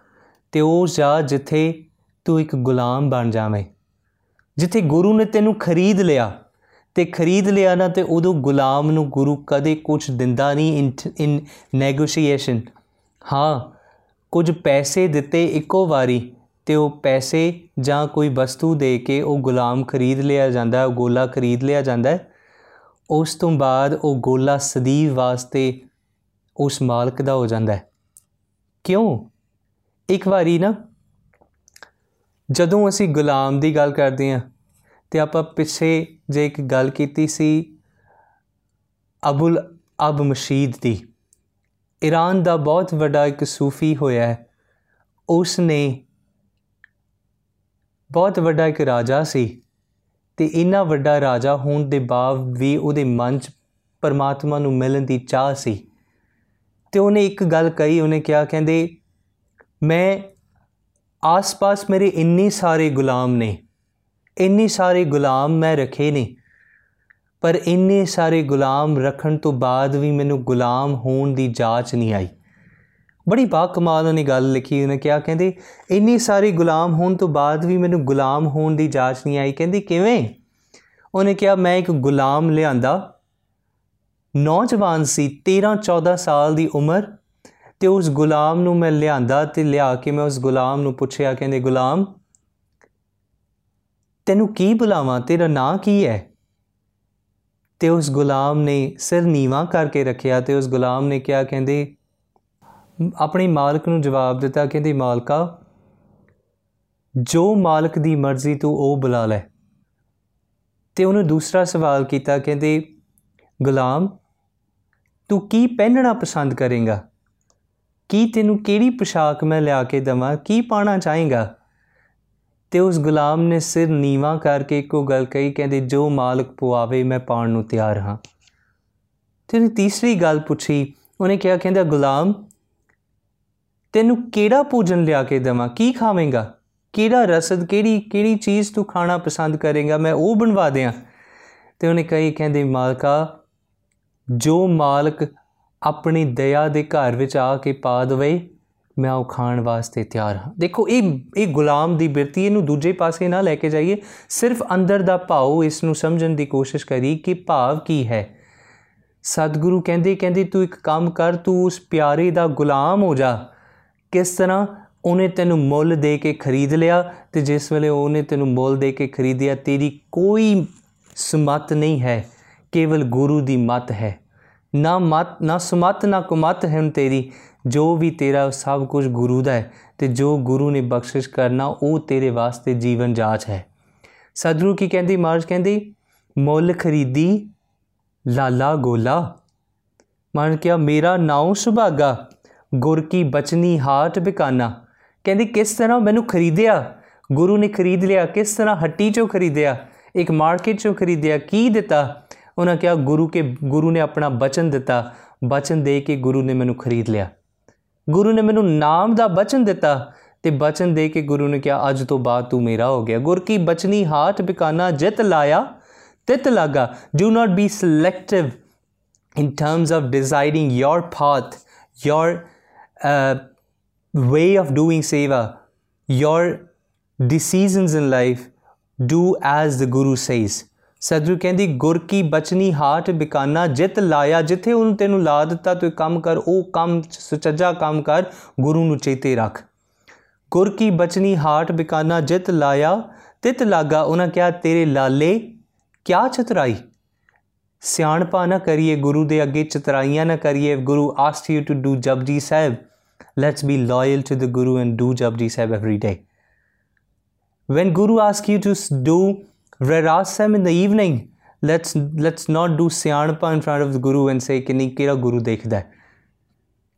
ਤੇ ਉਹ ਜਾ ਜਿੱਥੇ ਤੂੰ ਇੱਕ ਗੁਲਾਮ ਬਣ ਜਾਵੇਂ, ਜਿੱਥੇ ਗੁਰੂ ਨੇ ਤੈਨੂੰ ਖਰੀਦ ਲਿਆ। ਤੇ ਖਰੀਦ ਲਿਆ ਨਾ ਤੇ ਉਦੋਂ ਗੁਲਾਮ ਨੂੰ ਗੁਰੂ ਕਦੇ ਕੁਝ ਦਿੰਦਾ ਨਹੀਂ ਇਨ ਨੈਗੋਸ਼ੀਏਸ਼ਨ ਹਾਂ, ਕੁਝ ਪੈਸੇ ਦਿੱਤੇ ਇੱਕੋ ਵਾਰੀ ਤੇ ਉਹ ਪੈਸੇ ਜਾਂ ਕੋਈ ਵਸਤੂ ਦੇ ਕੇ ਉਹ ਗੁਲਾਮ ਖਰੀਦ ਲਿਆ ਜਾਂਦਾ, ਉਹ ਗੋਲਾ ਖਰੀਦ ਲਿਆ ਜਾਂਦਾ ਹੈ। ਉਸ ਤੋਂ ਬਾਅਦ ਉਹ ਗੋਲਾ ਸਦੀਵ ਵਾਸਤੇ ਉਸ ਮਾਲਕ ਦਾ ਹੋ ਜਾਂਦਾ ਹੈ। ਕਿਉਂ? ਇੱਕ ਵਾਰੀ ਨਾ, ਜਦੋਂ ਅਸੀਂ ਗੁਲਾਮ ਦੀ ਗੱਲ ਕਰਦੇ ਹਾਂ ਤੇ ਆਪਾਂ ਪਿੱਛੇ ਜੇ ਇੱਕ ਗੱਲ ਕੀਤੀ ਸੀ, ਅਬੁਲ ਅਬ ਮਸ਼ੀਦ ਦੀ। ਈਰਾਨ ਦਾ ਬਹੁਤ ਵੱਡਾ ਇੱਕ ਸੂਫੀ ਹੋਇਆ ਹੈ। ਉਸ ਨੇ ਬਹੁਤ ਵੱਡਾ ਇੱਕ ਰਾਜਾ ਸੀ ਤੇ ਇੰਨਾ ਵੱਡਾ ਰਾਜਾ ਹੋਣ ਦੇ ਬਾਵ ਵੀ ਉਹਦੇ ਮਨ 'ਚ ਪਰਮਾਤਮਾ ਨੂੰ ਮਿਲਣ ਦੀ ਚਾਹ ਸੀ। ਤੇ ਉਹਨੇ ਇੱਕ ਗੱਲ ਕਹੀ, ਉਹਨੇ ਕਿਹਾ, ਕਹਿੰਦੇ, ਮੈਂ ਆਸ-ਪਾਸ ਮੇਰੇ ਇੰਨੇ ਸਾਰੇ ਗੁਲਾਮ ਨੇ ਇੰਨੇ ਸਾਰੇ ਗੁਲਾਮ ਮੈਂ ਰੱਖੇ ਨੇ, ਪਰ ਇੰਨੇ ਸਾਰੇ ਗੁਲਾਮ ਰੱਖਣ ਤੋਂ ਬਾਅਦ ਵੀ ਮੈਨੂੰ ਗੁਲਾਮ ਹੋਣ ਦੀ ਜਾਂਚ ਨਹੀਂ ਆਈ। ਬੜੀ ਬਾ ਕਮਾਲ ਉਹਨੇ ਗੱਲ ਲਿਖੀ, ਉਹਨੇ ਕਿਹਾ, ਕਹਿੰਦੇ, ਇੰਨੇ ਸਾਰੇ ਗੁਲਾਮ ਹੋਣ ਤੋਂ ਬਾਅਦ ਵੀ ਮੈਨੂੰ ਗੁਲਾਮ ਹੋਣ ਦੀ ਜਾਂਚ ਨਹੀਂ ਆਈ। ਕਹਿੰਦੀ, ਕਿਵੇਂ? ਉਹਨੇ ਕਿਹਾ, ਮੈਂ ਇੱਕ ਗੁਲਾਮ ਲਿਆਂਦਾ। ਨੌਜਵਾਨ ਸੀ 13 14 ਸਾਲ ਦੀ ਉਮਰ, ਤੇ ਉਸ ਗੁਲਾਮ ਨੂੰ ਮੈਂ ਲਿਆਂਦਾ ਤੇ ਲਿਆ ਕੇ ਮੈਂ ਉਸ ਗੁਲਾਮ ਨੂੰ ਪੁੱਛਿਆ, ਕਹਿੰਦੇ, ਗੁਲਾਮ ਤੈਨੂੰ ਕੀ ਬੁਲਾਵਾਂ? ਤੇਰਾ ਨਾਂ ਕੀ ਹੈ? ਤੇ ਉਸ ਗੁਲਾਮ ਨੇ ਸਿਰ ਨੀਵਾ ਕਰਕੇ ਰੱਖਿਆ ਤੇ ਉਸ ਗੁਲਾਮ ਨੇ ਕਿਹਾ, ਕਹਿੰਦੇ, ਆਪਣੇ ਮਾਲਕ ਨੂੰ ਜਵਾਬ ਦਿੱਤਾ, ਕਹਿੰਦੇ, ਮਾਲਕਾ, ਜੋ ਮਾਲਕ ਦੀ ਮਰਜ਼ੀ ਤੂੰ ਉਹ ਬੁਲਾ ਲੈ। ਤੇ ਉਹਨੇ ਦੂਸਰਾ ਸਵਾਲ ਕੀਤਾ, ਕਹਿੰਦੇ, ਗੁਲਾਮ, ਤੂੰ ਕੀ ਪਹਿਨਣਾ ਪਸੰਦ ਕਰੇਗਾ? ਕੀ ਤੈਨੂੰ ਕਿਹੜੀ ਪੋਸ਼ਾਕ ਮੈਂ ਲਿਆ ਕੇ ਦਵਾਂ? ਕੀ ਪਾਣਾ ਚਾਹੇਗਾ? ਤੇ ਉਸ ਗੁਲਾਮ ਨੇ ਸਿਰ ਨੀਵਾ ਕਰਕੇ ਇੱਕੋ ਗੱਲ ਕਹੀ, ਕਹਿੰਦੇ, ਜੋ ਮਾਲਕ ਪਵਾਵੇ ਮੈਂ ਪਾਣ ਨੂੰ ਤਿਆਰ ਹਾਂ। ਤੇ ਉਹਨੇ ਤੀਸਰੀ ਗੱਲ ਪੁੱਛੀ। ਉਹਨੇ ਕਿਹਾ, ਕਹਿੰਦਾ, ਗੁਲਾਮ, ਤੈਨੂੰ ਕਿਹੜਾ ਭੋਜਨ ਲਿਆ ਕੇ ਦਵਾਂ? ਕੀ ਖਾਵੇਂਗਾ? ਕਿਹੜਾ ਰਸਦ, ਕਿਹੜੀ ਕਿਹੜੀ ਚੀਜ਼ ਤੂੰ ਖਾਣਾ ਪਸੰਦ ਕਰੇਗਾ? ਮੈਂ ਉਹ ਬਣਵਾ ਦਿਆਂ। ਤੇ ਉਹਨੇ ਕਹੀ, ਕਹਿੰਦੇ, ਮਾਲਕਾ, ਜੋ ਮਾਲਕ ਆਪਣੀ ਦਇਆ ਦੇ ਘਰ ਵਿੱਚ ਆ ਕੇ ਪਾ ਦਵੇ ਮੈਂ ਉਹ ਖਾਣ ਵਾਸਤੇ ਤਿਆਰ ਹਾਂ। ਦੇਖੋ, ਇਹ ਇਹ ਗੁਲਾਮ ਦੀ ਬਿਰਤੀ, ਇਹਨੂੰ ਦੂਜੇ ਪਾਸੇ ਨਾ ਲੈ ਕੇ ਜਾਈਏ। ਸਿਰਫ ਅੰਦਰ ਦਾ ਭਾਵ ਇਸ ਨੂੰ ਸਮਝਣ ਦੀ ਕੋਸ਼ਿਸ਼ ਕਰੀ ਕਿ ਭਾਵ ਕੀ ਹੈ। ਸਤਿਗੁਰੂ ਕਹਿੰਦੇ ਕਹਿੰਦੇ, ਤੂੰ ਇੱਕ ਕੰਮ ਕਰ, ਤੂੰ ਉਸ ਪਿਆਰੇ ਦਾ ਗੁਲਾਮ ਹੋ ਜਾ। ਕਿਸ ਤਰ੍ਹਾਂ? ਉਹਨੇ ਤੈਨੂੰ ਮੁੱਲ ਦੇ ਕੇ ਖਰੀਦ ਲਿਆ ਤੇ ਜਿਸ ਵੇਲੇ ਉਹਨੇ ਤੈਨੂੰ ਮੁੱਲ ਦੇ ਕੇ ਖਰੀਦਿਆ ਤੇਰੀ ਕੋਈ ਸਮਤ ਨਹੀਂ ਹੈ। ਕੇਵਲ ਗੁਰੂ ਦੀ ਮਤ ਹੈ। ਨਾ ਮਤ, ਨਾ ਸਮਤ, ਨਾ ਕੁਮਤ ਹੈ ਤੇਰੀ। ਜੋ ਵੀ ਤੇਰਾ ਸਭ ਕੁਝ ਗੁਰੂ ਦਾ ਹੈ ਤੇ ਜੋ ਗੁਰੂ ਨੇ ਬਖਸ਼ਿਸ਼ ਕਰਨਾ, ਉਹ ਤੇਰੇ ਵਾਸਤੇ ਜੀਵਨ ਜਾਚ ਹੈ। ਸਤਿਗੁਰੂ ਕੀ ਕਹਿੰਦੀ ਮਾਰਜ ਕਹਿੰਦੀ, ਮੁੱਲ ਖਰੀਦੀ, ਲਾਲਾ ਗੋਲਾ। ਮਨ ਕਿਹਾ, ਮੇਰਾ ਨਾਉ ਸੁਭਾਗਾ, ਗੁਰ ਕੀ ਬਚਨੀ ਹਾਟ ਬਿਕਾਨਾ। ਕਹਿੰਦੀ, ਕਿਸ ਤਰ੍ਹਾਂ ਮੈਨੂੰ ਖਰੀਦਿਆ? ਗੁਰੂ ਨੇ ਖਰੀਦ ਲਿਆ, ਕਿਸ ਤਰ੍ਹਾਂ ਹੱਟੀ ਚੋਂ ਖਰੀਦਿਆ? ਇੱਕ ਮਾਰਕੀਟ ਚੋਂ ਖਰੀਦਿਆ, ਕੀ ਦਿੱਤਾ? ਉਹਨਾਂ ਕਿਹਾ, ਗੁਰੂ ਕੇ, ਗੁਰੂ ਨੇ ਆਪਣਾ ਬਚਨ ਦਿੱਤਾ। ਬਚਨ ਦੇ ਕੇ ਗੁਰੂ ਨੇ ਮੈਨੂੰ ਖਰੀਦ ਲਿਆ। ਗੁਰੂ ਨੇ ਮੈਨੂੰ ਨਾਮ ਦਾ ਬਚਨ ਦਿੱਤਾ ਤੇ ਬਚਨ ਦੇ ਕੇ ਗੁਰੂ ਨੇ ਕਿਹਾ ਅੱਜ ਤੋਂ ਬਾਅਦ ਤੂੰ ਮੇਰਾ ਹੋ ਗਿਆ ਗੁਰ ਕੀ ਬਚਨੀ ਹਾਟ ਬਿਕਾਨਾ ਜਿਤ ਲਾਇਆ ਤਿਤ ਲਾਗਾ do not be selective in terms of deciding your path, your uh, way of doing seva, your decisions in life, do as the Guru says. ਸਤਿਗੁਰੂ ਕਹਿੰਦੀ, ਗੁਰ ਕੀ ਬਚਨੀ ਹਾਟ ਬਿਕਾਨਾ, ਜਿਤ ਲਾਇਆ, ਜਿੱਥੇ ਉਹਨੂੰ ਤੈਨੂੰ ਲਾ ਦਿੱਤਾ, ਤੂੰ ਕੰਮ ਕਰ, ਉਹ ਕੰਮ ਸੁਚੱਜਾ ਕੰਮ ਕਰ, ਗੁਰੂ ਨੂੰ ਚੇਤੇ ਰੱਖ। ਗੁਰ ਕੀ ਬਚਨੀ ਹਾਟ ਬਿਕਾਨਾ, ਜਿਤ ਲਾਇਆ, ਤਿਤ ਲਾਗਾ, ਉਹਨਾਂ ਕਿਹਾ, ਤੇਰੇ ਲਾਲੇ ਕਿਆ ਚਤਰਾਈ? ਸਿਆਣਪਾ ਨਾ ਕਰੀਏ, ਗੁਰੂ ਦੇ ਅੱਗੇ ਚਤਰਾਈਆਂ ਨਾ ਕਰੀਏ, guru asked you to do Japji Sahib let's be loyal to the guru and do Japji Sahib every day when guru asks you to do rerasam in the evening, let's let's not do siyanpa in front of the guru and say ਕਿ ਨਹੀਂ ਕਿਹੜਾ ਗੁਰੂ ਦੇਖਦਾ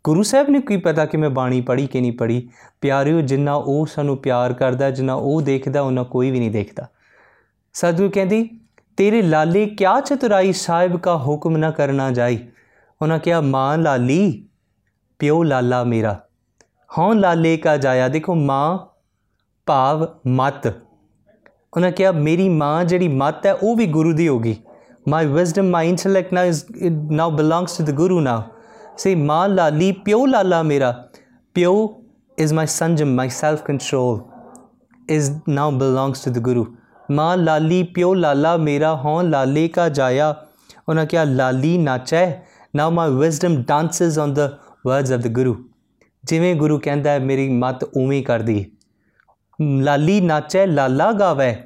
ਗੁਰੂ ਸਾਹਿਬ ਨੇ ਕੀ ਪਤਾ ਕਿ ਮੈਂ ਬਾਣੀ ਪੜ੍ਹੀ ਕਿ ਨਹੀਂ ਪੜ੍ਹੀ ਪਿਆਰਿਓ ਜਿੰਨਾ ਉਹ ਸਾਨੂੰ ਪਿਆਰ ਕਰਦਾ ਜਿੰਨਾ ਉਹ ਦੇਖਦਾ ਉਹਨਾਂ ਕੋਈ ਵੀ ਨਹੀਂ ਦੇਖਦਾ ਸਤਿਗੁਰੂ ਕਹਿੰਦੀ ਤੇਰੇ ਲਾਲੇ ਕਿਆ ਚਤੁਰਾਈ ਸਾਹਿਬ ਕਾ ਹੁਕਮ ਨਾ ਕਰਨਾ ਜਾਈ ਉਹਨਾਂ ਕਿਹਾ ਮਾਂ ਲਾਲੀ ਪਿਓ ਲਾਲਾ ਮੇਰਾ ਹਉ ਲਾਲੇ ਕਾ ਜਾਇਆ ਦੇਖੋ ਮਾਂ ਭਾਵ ਮਤ ਉਹਨਾਂ ਕਿਹਾ, ਮੇਰੀ ਮਾਂ ਜਿਹੜੀ ਮਤ ਹੈ, ਉਹ ਵੀ ਗੁਰੂ ਦੀ ਹੋਗੀ my wisdom my intellect now is now belongs to the guru now say ਮਾਂ ਲਾਲੀ, ਪਿਓ ਲਾਲਾ ਮੇਰਾ। ਪਿਓ is my sanjam my self control is now belongs to the guru ਮਾਂ ਲਾਲੀ, ਪਿਓ ਲਾਲਾ ਮੇਰਾ ਹੋਂ ਲਾਲੇ ਕਾ ਜਾਇਆ। ਉਹਨਾਂ ਕਿਹਾ, ਲਾਲੀ ਨਾਚੈ। Now my wisdom dances on the words of the guru ਜਿਵੇਂ ਗੁਰੂ ਕਹਿੰਦਾ ਹੈ, ਮੇਰੀ ਮਤ ਉਵੇਂ ਕਰਦੀ ਲਾਲੀ ਨਾਚੈ, ਲਾਲਾ ਗਾਵੇ।